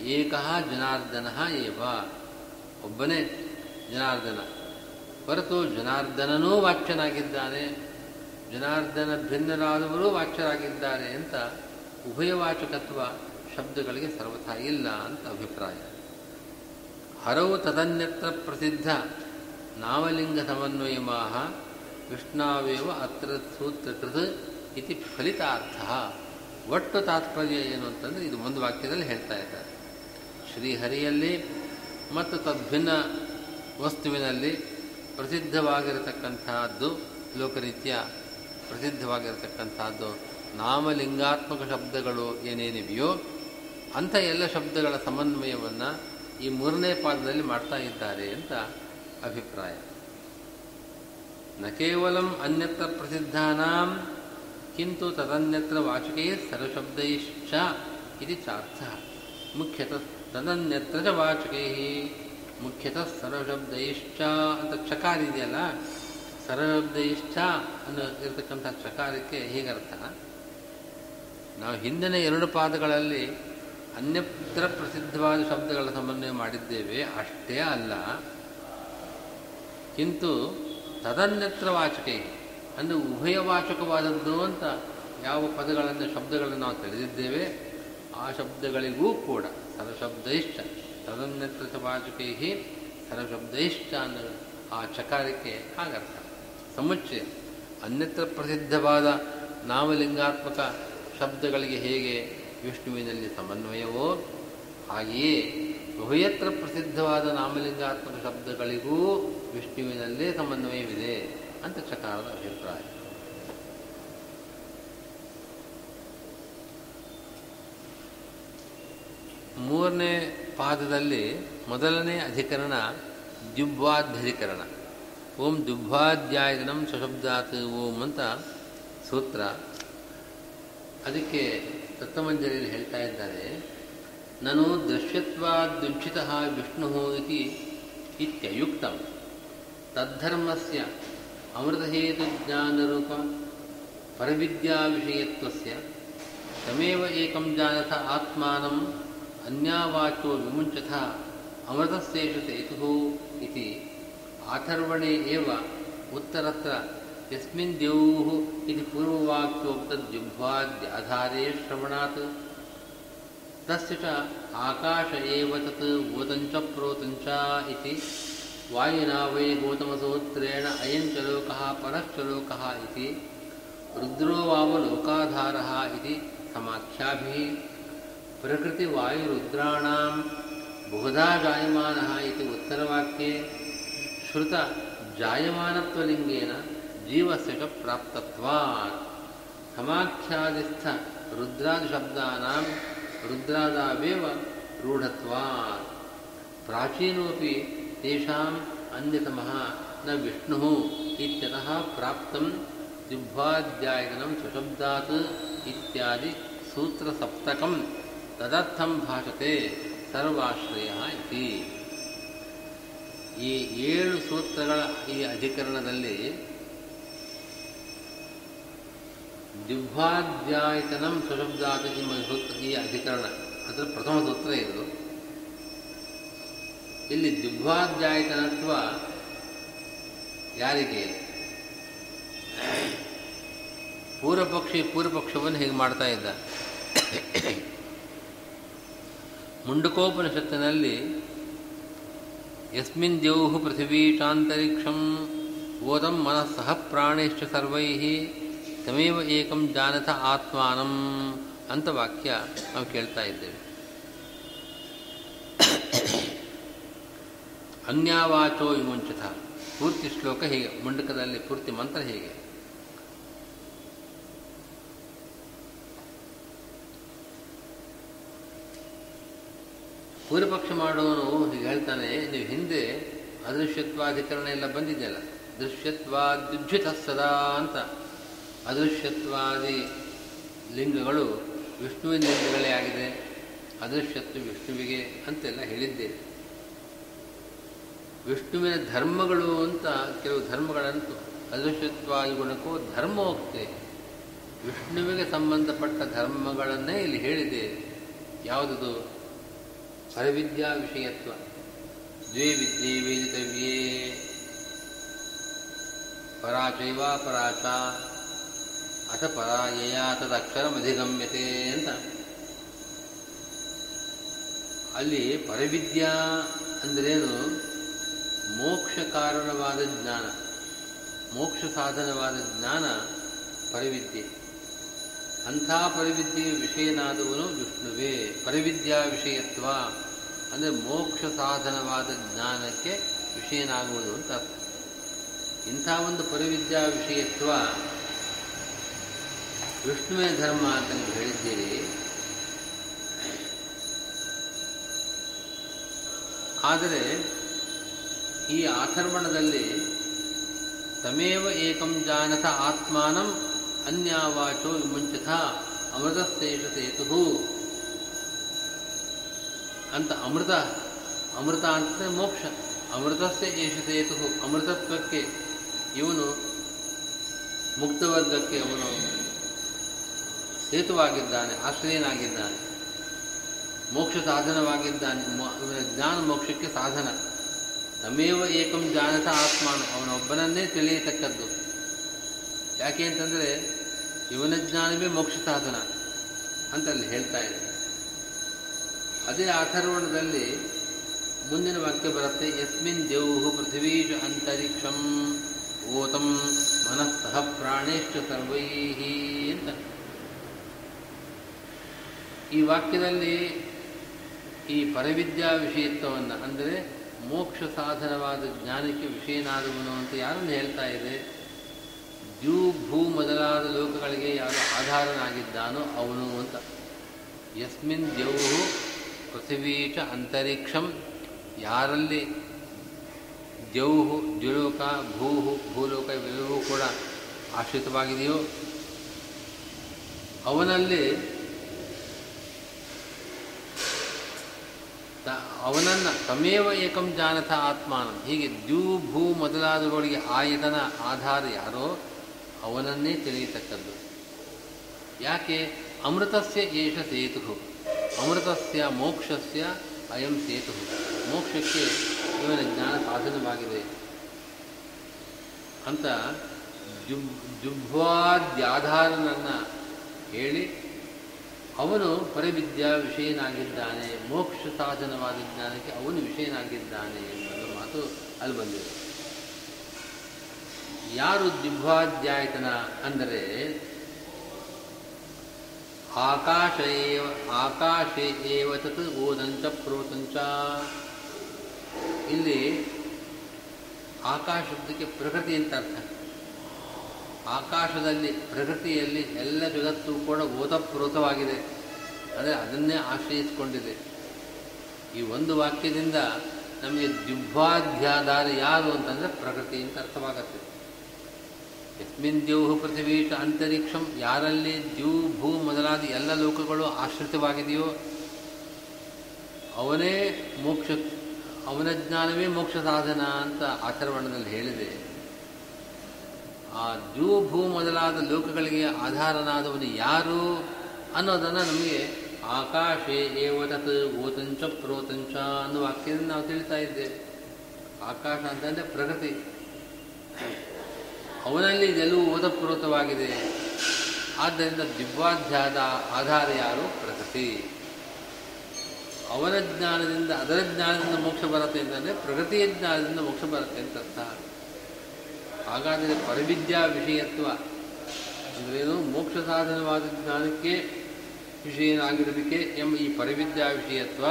ಏಕಃ ಜನಾರ್ದನ ಏವ. ಒಬ್ಬನೇ ಜನಾರ್ದನ. ಹೊರತು ಜನಾರ್ದನನೂ ವಾಚ್ಯನಾಗಿದ್ದಾನೆ, ಜನಾರ್ದನ ಭಿನ್ನರಾದವರೂ ವಾಚ್ಯರಾಗಿದ್ದಾರೆ ಅಂತ ಉಭಯವಾಚಕತ್ವ ಶಬ್ದಗಳಿಗೆ ಸರ್ವಥಾ ಇಲ್ಲ ಅಂತ ಅಭಿಪ್ರಾಯ. ಹರವು ತದನ್ಯತ್ರ ಪ್ರಸಿದ್ಧ ನಾಮಲಿಂಗ ಸಮನ್ವಯಮಾಹ ವಿಷ್ಣಾವೇವ ಅತ್ರ ಸೂತ್ರಕೃತ ಇತಿ ಫಲಿತಾರ್ಥ. ಒಟ್ಟು ತಾತ್ಪರ್ಯ ಏನು ಅಂತಂದರೆ ಇದು ಒಂದು ವಾಕ್ಯದಲ್ಲಿ ಹೇಳ್ತಾ ಇದ್ದಾರೆ. ಶ್ರೀಹರಿಯಲ್ಲಿ ಮತ್ತು ತದ್ಭಿನ್ನ ವಸ್ತುವಿನಲ್ಲಿ ಪ್ರಸಿದ್ಧವಾಗಿರತಕ್ಕಂತಹದ್ದು ಲೋಕರೀತ್ಯ ಪ್ರಸಿದ್ಧವಾಗಿರತಕ್ಕಂತಹದ್ದು ನಾಮಲಿಂಗಾತ್ಮಕ ಶಬ್ದಗಳು ಏನೇನಿವೆಯೋ ಅಂಥ ಎಲ್ಲ ಶಬ್ದಗಳ ಸಮನ್ವಯವನ್ನು ಈ ಮೂರನೇ ಪಾದದಲ್ಲಿ ಮಾಡ್ತಾ ಇದ್ದಾರೆ ಅಂತ ಅಭಿಪ್ರಾಯ. ನ ಕೇವಲ ಅನ್ಯತ್ರ ಪ್ರಸಿದ್ಧಾನಾಂ, ಕಿಂತು ತದನ್ಯತ್ರ ವಾಚಕೇ ಸರ್ವಶಬ್ದೈಶ್ಚ ಇದು ಚಾರ್ಥ. ಮುಖ್ಯತಃ ತದನ್ಯತ್ರ ಚ ವಾಚಕೈ, ಮುಖ್ಯತಃ ಸರ್ವಶಬ್ದೈಶ್ಚ ಅಂತ ಚಕಾರ ಇದೆಯಲ್ಲ? ಸರ್ವಶಬ್ದೈಶ್ಚ ಅನ್ನೋ ಇರತಕ್ಕಂಥ ಚಕಾರಕ್ಕೆ ಹೀಗರ್ಥ? ನಾವು ಹಿಂದಿನ ಎರಡು ಪಾದಗಳಲ್ಲಿ ಅನ್ಯತ್ರ ಪ್ರಸಿದ್ಧವಾದ ಶಬ್ದಗಳ ಸಮನ್ವಯ ಮಾಡಿದ್ದೇವೆ. ಅಷ್ಟೇ ಅಲ್ಲ, ಕಿಂತು ತದನ್ಯತ್ರ ವಾಚಕ, ಅಂದರೆ ಉಭಯವಾಚಕವಾದದ್ದು ಅಂತ ಯಾವ ಪದಗಳನ್ನು ಶಬ್ದಗಳನ್ನು ನಾವು ತಿಳಿದಿದ್ದೇವೆ, ಆ ಶಬ್ದಗಳಿಗೂ ಕೂಡ ಸರ್ವಶಬ್ದೈಶ್ಚ, ತದನ್ಯತ್ರ ವಾಚಕೈ ಇಷ್ಟ ಅನ್ನೋ ಆ ಚಕಾರಕ್ಕೆ ಹಾಗರ್ಥ. ಸಮುಚ್ಚಯ, ಅನ್ಯತ್ರ ಪ್ರಸಿದ್ಧವಾದ ನಾಮಲಿಂಗಾತ್ಮಕ ಶಬ್ದಗಳಿಗೆ ಹೇಗೆ ವಿಷ್ಣುವಿನಲ್ಲಿ ಸಮನ್ವಯವೋ, ಹಾಗೆಯೇ ಬಹುಯತ್ರ ಪ್ರಸಿದ್ಧವಾದ ನಾಮಲಿಂಗಾತ್ಮಕ ಶಬ್ದಗಳಿಗೂ ವಿಷ್ಣುವಿನಲ್ಲೇ ಸಮನ್ವಯವಿದೆ ಅಂತ ಚಕಾರದ ಅಭಿಪ್ರಾಯ. ಮೂರನೇ ಪಾದದಲ್ಲಿ ಮೊದಲನೇ ಅಧಿಕರಣ ದ್ಯುಬ್ವಾಧ್ಯಧಿಕರಣ ಓಂ ದುಬ್ವಾಧ್ಯಾಯನಂ ಸಶಬ್ದಾತ್ ಓಂ ಅಂತ ಸೂತ್ರ ಅದಕ್ಕೆ ತತ್ವಮಂಜರಿಯಲ್ಲಿ ಹೇಳ್ತಾ ಇದ್ದಾರೆ, ನಾನು ದೃಶ್ಯತ್ವಾದುಂಚಿತ ವಿಷ್ಣು ಇತಿ ಇತ್ಯಯುಕ್ತ. ತದ್ಧರ್ಮಸ್ಯ ಪರವಿದ್ಯಾ ವಿಷಯತ್ವ ತಮೇವ ಏಕಂ ಜಾನಥ ಆತ್ಮಾನಂ ಅನ್ಯಾವಾಚೋ ವಿಮುಂಚಥ ಅಮೃತಸ್ಯೇಷು ಸೇತು ಇತಿ. ಆಥರ್ವಣೆ ಏವ ಉತ್ತರತ್ರ ಯಸ್ಮಿನ್ ದೇವು ಇತಿ ಪೂರ್ವವಾಕ್ಯೋಕ್ತದ್ಯುಭ್ವಾದ್ಯಾಧಾರೇ ಶ್ರವಣಾತ್ ತಸ್ಯ ಚ ಆಕಾಶ ಏವ ತತ್ ಓತಂಚ ಪ್ರೋತಂಚ ಇತಿ ವಾಯುನಾ ವೈ ಗೌತಮಸೂತ್ರೇಣ ಅಯಂಚ ಲೋಕಃ ಪರಶ್ಚ ಲೋಕಃ ಇತಿ ರುದ್ರೋ ವಾವ ಲೋಕಾಧಾರಃ ಇತಿ ಸಮಾಖ್ಯಾಭಿः ಪ್ರಕೃತಿವಾಯುರುದ್ರಾಣಾಂ ಬಹುಧಾ ಜಾಯಮಾನः ಇತಿ ಉತ್ತರವಾಕ್ಯೆ ಶ್ರುತ ಜಾಯಮಾನತ್ವಲಿಂಗೇನ ಜೀವಸ್ಯ ಚ ಪ್ರಾಪ್ತತ್ವಾತ್ ಸಮಾಖ್ಯಾದಿಸ್ಥ ರುದ್ರಾದಿಶಬ್ದಾನಾಂ ರುದ್ರಾದಾವೇವ ರೂಢತ್ವಾತ್ ಪ್ರಾಚೀನೋಪಿ ತೇಷಾಂ ಅನ್ಯತಮಃ ನ ವಿಷ್ಣುಃ ಇತ್ಯತಃ ಪ್ರಾಪ್ತಂ ದಿಗ್ಭಾಧ್ಯಾಯನಂ ಸ್ವಶಬ್ದಾತ್ ಇತ್ಯಾದಿ ಸೂತ್ರಸಪ್ತಕಂ ತದರ್ಥಂ ಭಾಷತೆ ಸರ್ವಾಶ್ರಯ ಇತಿ ಈ ಏಳು ಸೂತ್ರಗಳ ಈ ಅಧಿಕರಣದಲ್ಲಿ ದಿಗ್ಭಾಧ್ಯಾಯತನಂ ಸ್ವಶಬ್ದಾತ್ ಎಂಬ ಸೂತ್ರ ಈ ಅಧಿಕರಣ ಅದರ ಪ್ರಥಮ ಸೂತ್ರ ಇದು ಇಲ್ಲಿ ದಿಗ್ಭಾಧ್ಯಾಯತನತ್ವ ಯಾರಿಗೆ? ಪೂರ್ವಪಕ್ಷಿ, ಪೂರ್ವಪಕ್ಷವನ್ನು ಹೇಗೆ ಮಾಡ್ತಾ ಇದ್ದ? ಮುಂಡಕೋಪನಿಷತ್ತಿನಲ್ಲಿ, ಯಸ್ಮಿನ್ ದೇವು ಪೃಥಿವೀ ಚಾಂತರಿಕ್ಷಂ ಓದಂ ಮನಃ ಸಹ ಪ್ರಾಣೇಶ್ಚ ಸರ್ವೈ ತಮೇವ ಏಕಂ ಜಾನಥ ಆತ್ಮಾನಂ ಅಂತ ವಾಕ್ಯ ನಾವು ಕೇಳ್ತಾ ಇದ್ದೇವೆ. ಅನ್ಯಾವಾಚೋ ವಿಮುಂಚಿತ. ಪೂರ್ತಿ ಶ್ಲೋಕ ಹೀಗೆ, ಮುಂಡಕದಲ್ಲಿ ಪೂರ್ತಿ ಮಂತ್ರ ಹೀಗೆ. ಪೂರ್ವಪಕ್ಷ ಮಾಡುವವನು ಹೀಗೆ ಹೇಳ್ತಾನೆ, ನೀವು ಹಿಂದೆ ಅದೃಶ್ಯತ್ವಾಧಿಕರಣ ಎಲ್ಲ ಬಂದಿದೆಯಲ್ಲ, ದೃಶ್ಯತ್ವಾದ್ಯುಜ್ಜಿತ ಸದಾ ಅಂತ. ಅದೃಶ್ಯತ್ವಾದಿ ಲಿಂಗಗಳು ವಿಷ್ಣುವಿನ ಲಿಂಗಗಳೇ ಆಗಿದೆ. ಅದೃಶ್ಯತ್ವ ವಿಷ್ಣುವಿಗೆ ಅಂತೆಲ್ಲ ಹೇಳಿದ್ದೇನೆ ವಿಷ್ಣುವಿನ ಧರ್ಮಗಳು ಅಂತ ಕೆಲವು ಧರ್ಮಗಳಂತೂ ಅದೃಶ್ಯತ್ವಾದಿ ಗುಣಕ್ಕೂ ಧರ್ಮೋಕ್ತಿ. ವಿಷ್ಣುವಿಗೆ ಸಂಬಂಧಪಟ್ಟ ಧರ್ಮಗಳನ್ನೇ ಇಲ್ಲಿ ಹೇಳಿದೆ. ಯಾವುದದು? ಪರವಿದ್ಯಾ ವಿಷಯತ್ವ. ದ್ವೇ ವಿದ್ಯೆ ವೇದಿತವ್ಯೇ ಪರಾಚೈವ ಪರಾಚ ಅಥ ಪರಾಯಯ ತದಕ್ಷರಮಧಿಗಮ್ಯತೆ ಅಂತ. ಅಲ್ಲಿ ಪರವಿದ್ಯಾ ಅಂದ್ರೇನು ಮೋಕ್ಷ ಕಾರಣವಾದ ಜ್ಞಾನ. ಮೋಕ್ಷ ಸಾಧನವಾದ ಜ್ಞಾನ ಪರವಿದ್ಯೆ. ಅಂಥ ಪರವಿದ್ಯೆ ವಿಷಯನಾದವನು ವಿಷ್ಣುವೇ. ಪರಿವಿದ್ಯಾ ವಿಷಯತ್ವ ಅಂದರೆ ಮೋಕ್ಷ ಸಾಧನವಾದ ಜ್ಞಾನಕ್ಕೆ ವಿಷಯನಾಗುವುದು ಅಂತ ಅರ್ಥ. ಇಂಥ ಒಂದು ಪರಿವಿದ್ಯಾ ವಿಷಯತ್ವ ವಿಷ್ಣುವಿನ ಧರ್ಮ ಅಂತ ನೀವು ಹೇಳಿದ್ದೀರಿ. ಆದರೆ ಈ ಆಥರ್ಮಣದಲ್ಲಿ ತಮೇವ ಏಕಂ ಜಾನತ ಆತ್ಮಾನಂ ಅನ್ಯಾವಾಚೋ ವಿಮುಂಚಿತ ಅಮೃತಸ್ತೇಷ ಸೇತು ಅಂತ ಅಮೃತ ಅಮೃತ ಅಂತಂದರೆ ಮೋಕ್ಷ, ಅಮೃತಸ್ಯ ಏಷ ಸೇತು ಅಮೃತತ್ವಕ್ಕೆ ಇವನು ಮುಕ್ತವರ್ಗಕ್ಕೆ ಅವನು ಸೇತುವಾಗಿದ್ದಾನೆ ಆಶ್ರಯನಾಗಿದ್ದಾನೆ ಮೋಕ್ಷ ಸಾಧನವಾಗಿದ್ದಾನೆ ಇವನ ಜ್ಞಾನ ಮೋಕ್ಷಕ್ಕೆ ಸಾಧನ ತಮೇವ ಏಕಂ ಜಾನತ ಆತ್ಮಾನು ಅವನೊಬ್ಬನನ್ನೇ ತಿಳಿಯತಕ್ಕದ್ದು. ಯಾಕೆ ಅಂತಂದರೆ ಇವನ ಜ್ಞಾನವೇ ಮೋಕ್ಷ ಸಾಧನ ಅಂತ ಅಲ್ಲಿ ಹೇಳ್ತಾ ಇದೆ. ಅದೇ ಅಥರ್ವಣದಲ್ಲಿ ಮುಂದಿನ ವಾಕ್ಯ ಬರುತ್ತೆ, ಯಸ್ಮಿನ್ ದೇವು ಪೃಥ್ವೀಶ ಅಂತರಿಕ್ಷಂ, ಓತಂ ಮನಸ್ತಃ ಪ್ರಾಣೇಶ್ಚ ಸರ್ವೈ ಅಂತ. ಈ ವಾಕ್ಯದಲ್ಲಿ ಈ ಪರವಿದ್ಯಾ ವಿಷಯತ್ವವನ್ನು, ಅಂದರೆ ಮೋಕ್ಷ ಸಾಧನವಾದ ಜ್ಞಾನಕ್ಕೆ ವಿಷಯನಾದವನು ಅಂತ ಯಾರನ್ನು ಹೇಳ್ತಾ ಇದೆ? ದ್ಯೂ ಭೂ ಮೊದಲಾದ ಲೋಕಗಳಿಗೆ ಯಾರು ಆಧಾರನಾಗಿದ್ದಾನೋ ಅವನು ಅಂತ. ಯಸ್ಮಿನ್ ದ್ಯೌಹು ಪೃಥ್ವೀಚ ಅಂತರಿಕ್ಷಂ, ಯಾರಲ್ಲಿ ದ್ಯೌಹು ದ್ಯುಲೋಕ, ಭೂಹು, ಭೂಲೋಕ ಇವೆಲ್ಲವೂ ಕೂಡ ಆಶ್ರಿತವಾಗಿದೆಯೋ, ಅವನಲ್ಲಿ ಅವನನ್ನು ತಮೇವ ಏಕಂ ಜಾನಥ ಆತ್ಮಾನ. ಹೀಗೆ ದ್ಯೂ ಭೂ ಮೊದಲಾದವುಗಳಿಗೆ ಆಯತನ ಆಧಾರ ಯಾರೋ ಅವನನ್ನೇ ತಿಳಿಯತಕ್ಕದ್ದು. ಯಾಕೆ? ಅಮೃತಸ್ಯ ಏಷ ಸೇತು ಅಮೃತಸ್ಯ ಮೋಕ್ಷಸ್ಯ ಅಯಂ ಸೇತು ಮೋಕ್ಷಕ್ಕೆ ಇವನ ಜ್ಞಾನ ಸಾಧನವಾಗಿದೆ. ಅಂತ ಜುಬ್ ಜುಬ್ವಾದ್ಯಾಧಾರನನ್ನು ಹೇಳಿ ಅವನು ಪರವಿದ್ಯಾ ವಿಷಯನಾಗಿದ್ದಾನೆ ಮೋಕ್ಷ ಸಾಧನವಾದ ಜ್ಞಾನಕ್ಕೆ ಅವನು ವಿಷಯನಾಗಿದ್ದಾನೆ ಎಂಬ ಮಾತು ಅಲ್ಲಿ ಬಂದಿದೆ. ಯಾರು ಜಿಹ್ವಾಧ್ಯಾಯತನ ಅಂದರೆ ಆಕಾಶ ಏವ, ಆಕಾಶೇ ಏವ ತತ್ ಓದಂಚ ಪ್ರೋತಂಚ. ಇಲ್ಲಿ ಶಬ್ದಕ್ಕೆ ಪ್ರಕೃತಿ ಅಂತ ಅರ್ಥ. ಆಕಾಶದಲ್ಲಿ, ಪ್ರಕೃತಿಯಲ್ಲಿ ಎಲ್ಲ ಜಗತ್ತು ಕೂಡ ಓತಪ್ರೋತವಾಗಿದೆ. ಅಂದರೆ ಅದನ್ನೇ ಆಶ್ರಯಿಸಿಕೊಂಡಿದೆ. ಈ ಒಂದು ವಾಕ್ಯದಿಂದ ನಮಗೆ ದಿವ್ವಾಧ್ಯಾಧಾರ ಯಾರು ಅಂತಂದರೆ ಪ್ರಕೃತಿ ಅಂತ ಅರ್ಥವಾಗತ್ತೆ. ಯಸ್ಮಿನ್ ದ್ಯೂಹು ಪೃಥ್ವೀಟ ಅಂತರಿಕ್ಷಂ, ಯಾರಲ್ಲಿ ದ್ಯೂ ಭೂ ಮೊದಲಾದ ಎಲ್ಲ ಲೋಕಗಳು ಆಶ್ರಿತವಾಗಿದೆಯೋ ಅವನೇ ಮೋಕ್ಷ, ಅವನ ಜ್ಞಾನವೇ ಮೋಕ್ಷ ಸಾಧನ ಅಂತ ಆಚರಣದಲ್ಲಿ ಹೇಳಿದೆ. ಆ ಜೂ ಭೂ ಮೊದಲಾದ ಲೋಕಗಳಿಗೆ ಆಧಾರನಾದವನು ಯಾರು ಅನ್ನೋದನ್ನು ನಮಗೆ ಆಕಾಶೇ ಏವತತ್ ಓತಂಚ ಪ್ರೋತಂಚ ಅನ್ನೋ ವಾಕ್ಯದಿಂದ ನಾವು ತಿಳಿತಾ ಇದ್ದೇವೆ ಆಕಾಶ ಅಂತಂದರೆ ಪ್ರಗತಿ. ಅವನಲ್ಲಿ ಇದೆಲ್ಲವೂ ಓತಪ್ರೋತವಾಗಿದೆ. ಆದ್ದರಿಂದ ದಿವ್ಯಾಧ್ಯಾದ ಆಧಾರ ಯಾರು? ಪ್ರಕೃತಿ ಅವನ ಜ್ಞಾನದಿಂದ ಅದರ ಜ್ಞಾನದಿಂದ ಮೋಕ್ಷ ಬರುತ್ತೆ ಅಂತಂದರೆ ಪ್ರಗತಿಯ ಜ್ಞಾನದಿಂದ ಮೋಕ್ಷ ಬರುತ್ತೆ ಅಂತ ಹಾಗಾದರೆ ಪರವಿದ್ಯಾ ವಿಷಯತ್ವ. ಅಂದ್ರೇನು ಮೋಕ್ಷ ಸಾಧನವಾದ ಜ್ಞಾನಕ್ಕೆ ವಿಷಯನಾಗಿರುವಿಕೆ ಎಂಬ ಈ ಪರಿವಿದ್ಯಾ ವಿಷಯತ್ವ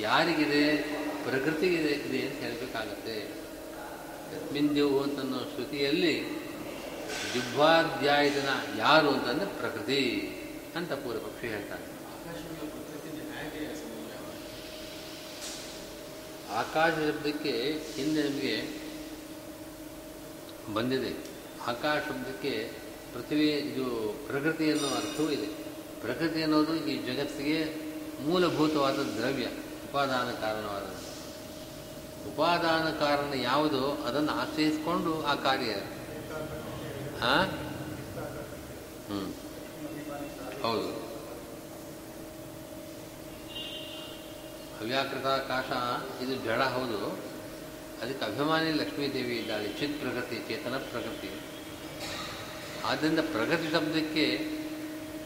ಯಾರಿಗಿದೆ? ಪ್ರಕೃತಿಗಿದೆ ಇದೆ ಅಂತ ಹೇಳಬೇಕಾಗತ್ತೆ. ಯಸ್ಮಿನ್ ದೇವು ಅಂತನ್ನೋ ಶ್ರುತಿಯಲ್ಲಿ ಜಿಹ್ವಾಧ್ಯಾಯದನ ಯಾರು ಅಂತಂದ್ರೆ ಪ್ರಕೃತಿ ಅಂತ ಪೂರ್ವಪಕ್ಷಿ ಹೇಳ್ತಾನೆ ಆಕಾಶ ಶಬ್ದಕ್ಕೆ ಹಿಂದೆ ನಮಗೆ ಬಂದಿದೆ. ಆಕಾಶ ಶಬ್ದಕ್ಕೆ ಪೃಥ್ವಿ, ಇದು ಪ್ರಕೃತಿ ಅನ್ನೋ ಅರ್ಥವೂ ಇದೆ. ಪ್ರಕೃತಿ ಅನ್ನೋದು ಈ ಜಗತ್ತಿಗೆ ಮೂಲಭೂತವಾದ ದ್ರವ್ಯ, ಉಪಾದಾನ ಕಾರಣವಾದದ್ದು. ಉಪಾದಾನ ಕಾರಣ ಯಾವುದು? ಅದನ್ನು ಆಶ್ರಯಿಸಿಕೊಂಡು ಆ ಕಾರ್ಯ. ಹಾ ಹ್ಮ್. ಹೌದು. ಅವ್ಯಾಕೃತಾಕಾಶ ಇದು ಜಡ, ಹೌದು. ಅದಕ್ಕೆ ಅಭಿಮಾನಿ ಲಕ್ಷ್ಮೀದೇವಿ ಇದ್ದಾಳೆ, ಚಿತ್ ಪ್ರಗತಿ, ಚೇತನ ಪ್ರಗತಿ. ಆದ್ದರಿಂದ ಪ್ರಗತಿ ಶಬ್ದಕ್ಕೆ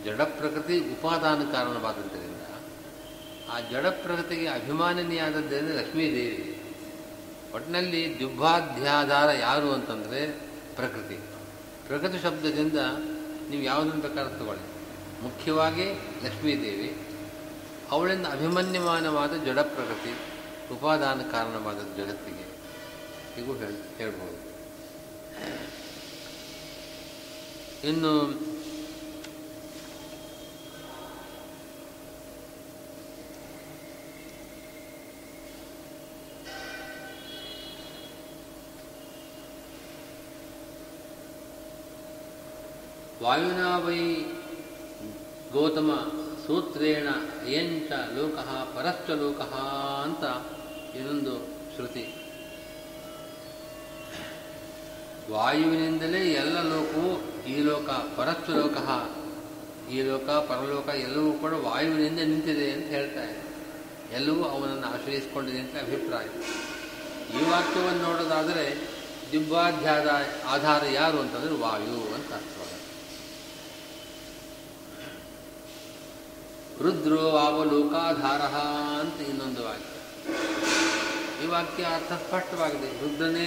ಜಡ ಪ್ರಕೃತಿ ಉಪಾದಾನ ಕಾರಣವಾದದ್ದರಿಂದ ಆ ಜಡ ಪ್ರಗತಿಗೆ ಅಭಿಮಾನಿನಿಯಾದದ್ದೇನೆ ಲಕ್ಷ್ಮೀದೇವಿ ಒಟ್ಟಿನಲ್ಲಿ ದುಬ್ಬಾಧ್ಯಾಧಾರ ಯಾರು ಅಂತಂದರೆ ಪ್ರಕೃತಿ. ಪ್ರಕೃತಿ ಶಬ್ದದಿಂದ ನೀವು ಯಾವುದನ್ನು ಪ್ರಕಾರ ತಗೊಳ್ಳಿ. ಮುಖ್ಯವಾಗಿ ಲಕ್ಷ್ಮೀದೇವಿ ಅವಳಿಂದ ಅಭಿಮನ್ಯಮಾನವಾದ ಜಡ ಪ್ರಕೃತಿ ಉಪಾದಾನ ಕಾರಣವಾದ ಜಗತ್ತಿಗೆ. ಹೀಗೂ ಹೇಳಿ ಹೇಳ್ಬೋದು ಇನ್ನು ವಾಯುನಾ ವೈ ಗೌತಮ ಸೂತ್ರೇಣ ಅಯಂಚ ಲೋಕ ಪರಶ್ಚ ಲೋಕ ಅಂತ ಇನ್ನೊಂದು ಶ್ರುತಿ ವಾಯುವಿನಿಂದಲೇ ಎಲ್ಲ ಲೋಕವು ಈ ಲೋಕ ಪರತ್ವ ಲೋಕ ಈ ಲೋಕ, ಪರಲೋಕ ಎಲ್ಲವೂ ಕೂಡ ವಾಯುವಿನಿಂದ ನಿಂತಿದೆ ಅಂತ ಹೇಳ್ತಾ ಇದೆ. ಎಲ್ಲವೂ ಅವನನ್ನು ಆಶ್ರಯಿಸಿಕೊಂಡಿದೆ ಅಂತ ಅಭಿಪ್ರಾಯ. ಈ ವಾಕ್ಯವನ್ನು ನೋಡೋದಾದರೆ ದಿಬ್ಬಾಧ್ಯಾದ ಆಧಾರ ಯಾರು ಅಂತಂದ್ರೆ ವಾಯು ಅಂತ ಅರ್ಥವಾಗುತ್ತೆ ರುದ್ರೋ ಅವಲೋಕಾಧಾರ ಅಂತ ಇನ್ನೊಂದು ವಾಕ್ಯ. ಈ ವಾಕ್ಯ ಅರ್ಥ ಸ್ಪಷ್ಟವಾಗಿದೆ ರುದ್ರನೇ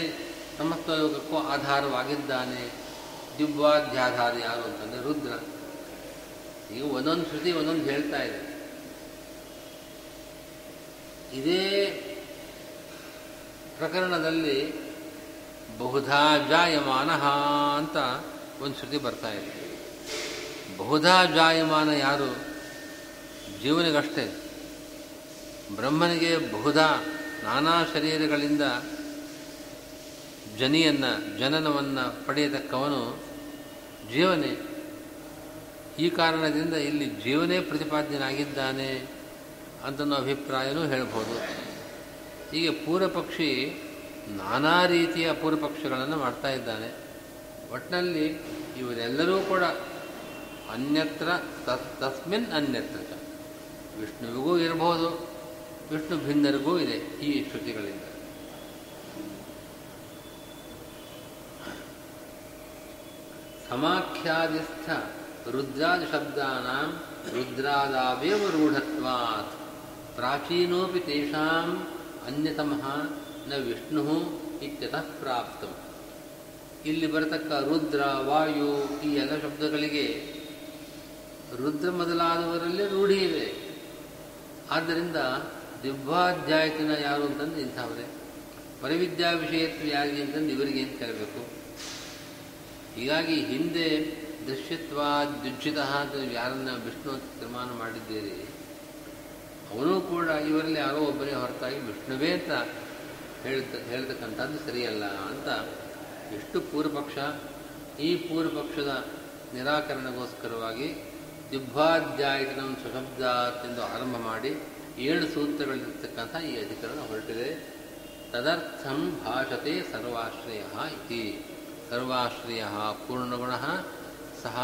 ಸಮಸ್ತ ಲೋಕಕ್ಕೂ ಆಧಾರವಾಗಿದ್ದಾನೆ. ದಿವ್ವಾಧ್ಯಾಧಾರ ಯಾರು ಅಂತಂದರೆ ರುದ್ರ. ಈಗ ಒಂದೊಂದು ಶ್ರುತಿ ಒಂದೊಂದು ಹೇಳ್ತಾ ಇದೆ. ಇದೇ ಪ್ರಕರಣದಲ್ಲಿ ಬಹುಧಾ ಜಾಯಮಾನ ಅಂತ ಒಂದು ಶ್ರುತಿ ಬರ್ತಾ ಇದೆ. ಬಹುಧಾ ಜಾಯಮಾನ ಯಾರು? ಜೀವನಿಗಷ್ಟೇ. ಬ್ರಹ್ಮನಿಗೆ ಬಹುಧಾ ನಾನಾ ಶರೀರಗಳಿಂದ ಜನಿಯನ್ನು, ಜನನವನ್ನು ಪಡೆಯತಕ್ಕವನು ಜೀವನೇ. ಈ ಕಾರಣದಿಂದ ಇಲ್ಲಿ ಜೀವನೇ ಪ್ರತಿಪಾದ್ಯನಾಗಿದ್ದಾನೆ ಅಂತನೋ ಅಭಿಪ್ರಾಯನೂ ಹೇಳ್ಬೋದು. ಹೀಗೆ ಪೂರ್ವಪಕ್ಷಿ ನಾನಾ ರೀತಿಯ ಪೂರ್ವಪಕ್ಷಗಳನ್ನು ಮಾಡ್ತಾ ಇದ್ದಾನೆ. ಒಟ್ಟಿನಲ್ಲಿ ಇವರೆಲ್ಲರೂ ಕೂಡ ಅನ್ಯತ್ರ ತಸ್ಮಿನ್ ಅನ್ಯತ್ರ ವಿಷ್ಣುವಿಗೂ ಇರಬಹುದು ವಿಷ್ಣು ಭಿನ್ನರಿಗೂ ಇದೆ ಈ ಶ್ರುತಿಗಳಿಂದ. ಸಮಾಖ್ಯಾದಿಸ್ಥ ರುದ್ರಾದಿ ಶಬ್ದಾನಾಂ ರುದ್ರಾದಾವೇವ ರೂಢತ್ವಾತ್. ಪ್ರಾಚೀನೋಪಿ ತೇಷಾಂ ಅನ್ಯತಮಃ ನ ವಿಷ್ಣು ಇತ್ಯತಃ ಪ್ರಾಪ್ತ. ಇಲ್ಲಿ ಬರತಕ್ಕ ರುದ್ರ, ವಾಯು ಈ ಎಲ್ಲ ಶಬ್ದಗಳಿಗೆ ರುದ್ರ ಮೊದಲಾದವರಲ್ಲಿ ರೂಢಿ ಇವೆ ಆದ್ದರಿಂದ ದಿವ್ವಾಧ್ಯಾಯತಿನ ಯಾರು ಅಂತಂದು ಇಂಥವರೇ. ಪರಿವಿದ್ಯಾ ವಿಷಯತ್ವ ಯಾರಿಗೆ ಅಂತಂದು ಇವರಿಗೆ ಅಂತ ಹೇಳಬೇಕು ಹೀಗಾಗಿ ಹಿಂದೆ ದೃಶ್ಯತ್ವ ದ್ಯುಜ್ಜಿತ ಅಂತ ಯಾರನ್ನ ವಿಷ್ಣು ಅಂತ ತೀರ್ಮಾನ ಮಾಡಿದ್ದೀರಿ, ಅವನು ಕೂಡ ಇವರಲ್ಲಿ ಯಾರೋ ಒಬ್ಬರೇ ಹೊರತಾಗಿ ವಿಷ್ಣುವೇ ಅಂತ ಹೇಳ್ತ ಹೇಳ್ತಕ್ಕಂಥದ್ದು ಸರಿಯಲ್ಲ ಅಂತ ಎಷ್ಟು ಪೂರ್ವಪಕ್ಷ, ಈ ಪೂರ್ವಪಕ್ಷದ ನಿರಾಕರಣಗೋಸ್ಕರವಾಗಿ ಸುಶಬ್ದ ಎಂದು ಆರಂಭ ಮಾಡಿ ಏಳು ಸೂತ್ರಗಳಿರ್ತಕ್ಕಂಥ ಈ ಅಧಿಕರಣ ಹೊರಟಿದೆ. ತದರ್ಥಂ ಭಾಷತೆ ಸರ್ವಾಶ್ರಯ ಇತಿ. ಸರ್ವಾಶ್ರಯ ಪೂರ್ಣಗುಣ ಸಹ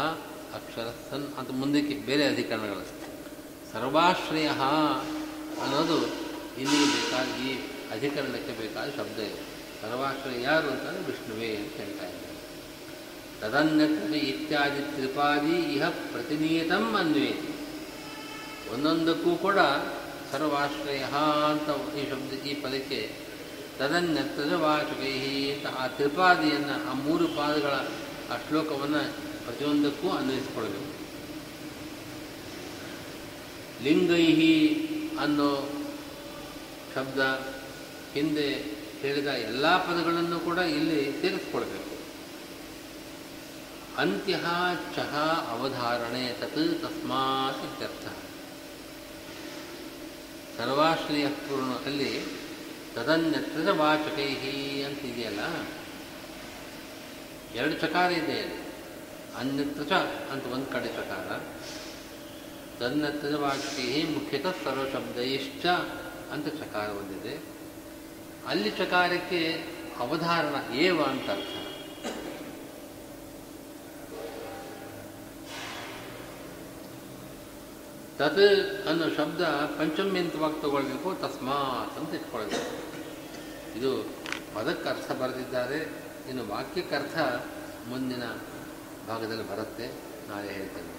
ಅಕ್ಷರ ಸನ್ ಅಂತ ಮುಂದಕ್ಕೆ ಬೇರೆ ಅಧಿಕರಣಗಳು ಸರ್ವಾಶ್ರಯ ಅನ್ನೋದು ಇಲ್ಲಿಗೆ ಬೇಕಾದ ಈ ಅಧಿಕರಣಕ್ಕೆ ಬೇಕಾದ ಶಬ್ದ ಇದೆ. ಸರ್ವಾಶ್ರಯ ಯಾರು ಅಂತಂದರೆ ವಿಷ್ಣುವೇ ಅಂತ ಹೇಳ್ತಾ ಇದ್ದಾರೆ. ತದನ್ಯತ್ವ ಇತ್ಯಾದಿ ತ್ರಿಪಾದಿ ಇಹ ಪ್ರತಿನಿಯತಂ ಅನ್ವೇತಿ. ಒಂದೊಂದಕ್ಕೂ ಕೂಡ ಸರ್ವಾಶ್ರಯ ಅಂತ ಈ ಶಬ್ದ, ಈ ಪದಕ್ಕೆ ತದನ್ಯತ್ರ ವಾಚಕೈ ಅಂತ ಆ ತ್ರಿಪಾದಿಯನ್ನು, ಆ ಮೂರು ಪಾದಗಳ ಆ ಶ್ಲೋಕವನ್ನು ಪ್ರತಿಯೊಂದಕ್ಕೂ ಅನ್ವಯಿಸಿಕೊಳ್ಬೇಕು ಲಿಂಗೈಹಿ ಅನ್ನೋ ಶಬ್ದ ಹಿಂದೆ ಹೇಳಿದ ಎಲ್ಲ ಪದಗಳನ್ನು ಕೂಡ ಇಲ್ಲಿ ಸೇರಿಸ್ಕೊಳ್ಬೇಕು ಅಂತ್ಯ ಚಹ ಅವಧಾರಣೆ ತತ್ ತಸ್ಮಾತ್ ಇತ್ಯರ್ಥ. ಸರ್ವಾಶ್ರಯ ತದನ್ಯತ್ರ ವಾಚಕೈಹಿ ಅಂತ ಇದೆಯಲ್ಲ ಎರಡು ಚಕಾರ ಇದೆ. ಅನ್ಯತ್ರ ಚ ಅಂತ ಒಂದು ಕಡೆ ಚಕಾರ. ತನ್ನತ್ರ ವಾಚಕೈ ಮುಖ್ಯತಃ ಸರ್ವಶಬ್ದೈಶ್ಚ ಅಂತ ಚಕಾರ ಒಂದಿದೆ. ಅಲ್ಲಿ ಚಕಾರಕ್ಕೆ ಅವಧಾರಣ ಏವ ಅಂತ ಅರ್ಥ. ತತ್ ಅನ್ನೋ ಶಬ್ದ ಪಂಚಮ್ಯಂತವಾಗಿ ತಗೊಳ್ಬೇಕು, ತಸ್ಮಾತ್ ಅಂತ ಇಟ್ಕೊಳ್ಬೇಕು. ಇದು ಪದಕ್ಕೆ ಅರ್ಥ ಬರೆದಿದ್ದಾರೆ, ಇನ್ನು ವಾಕ್ಯಕ್ಕೆ ಅರ್ಥ ಮುಂದಿನ ಭಾಗದಲ್ಲಿ ಬರುತ್ತೆ ನಾಳೆ ಹೇಳ್ತೇನೆ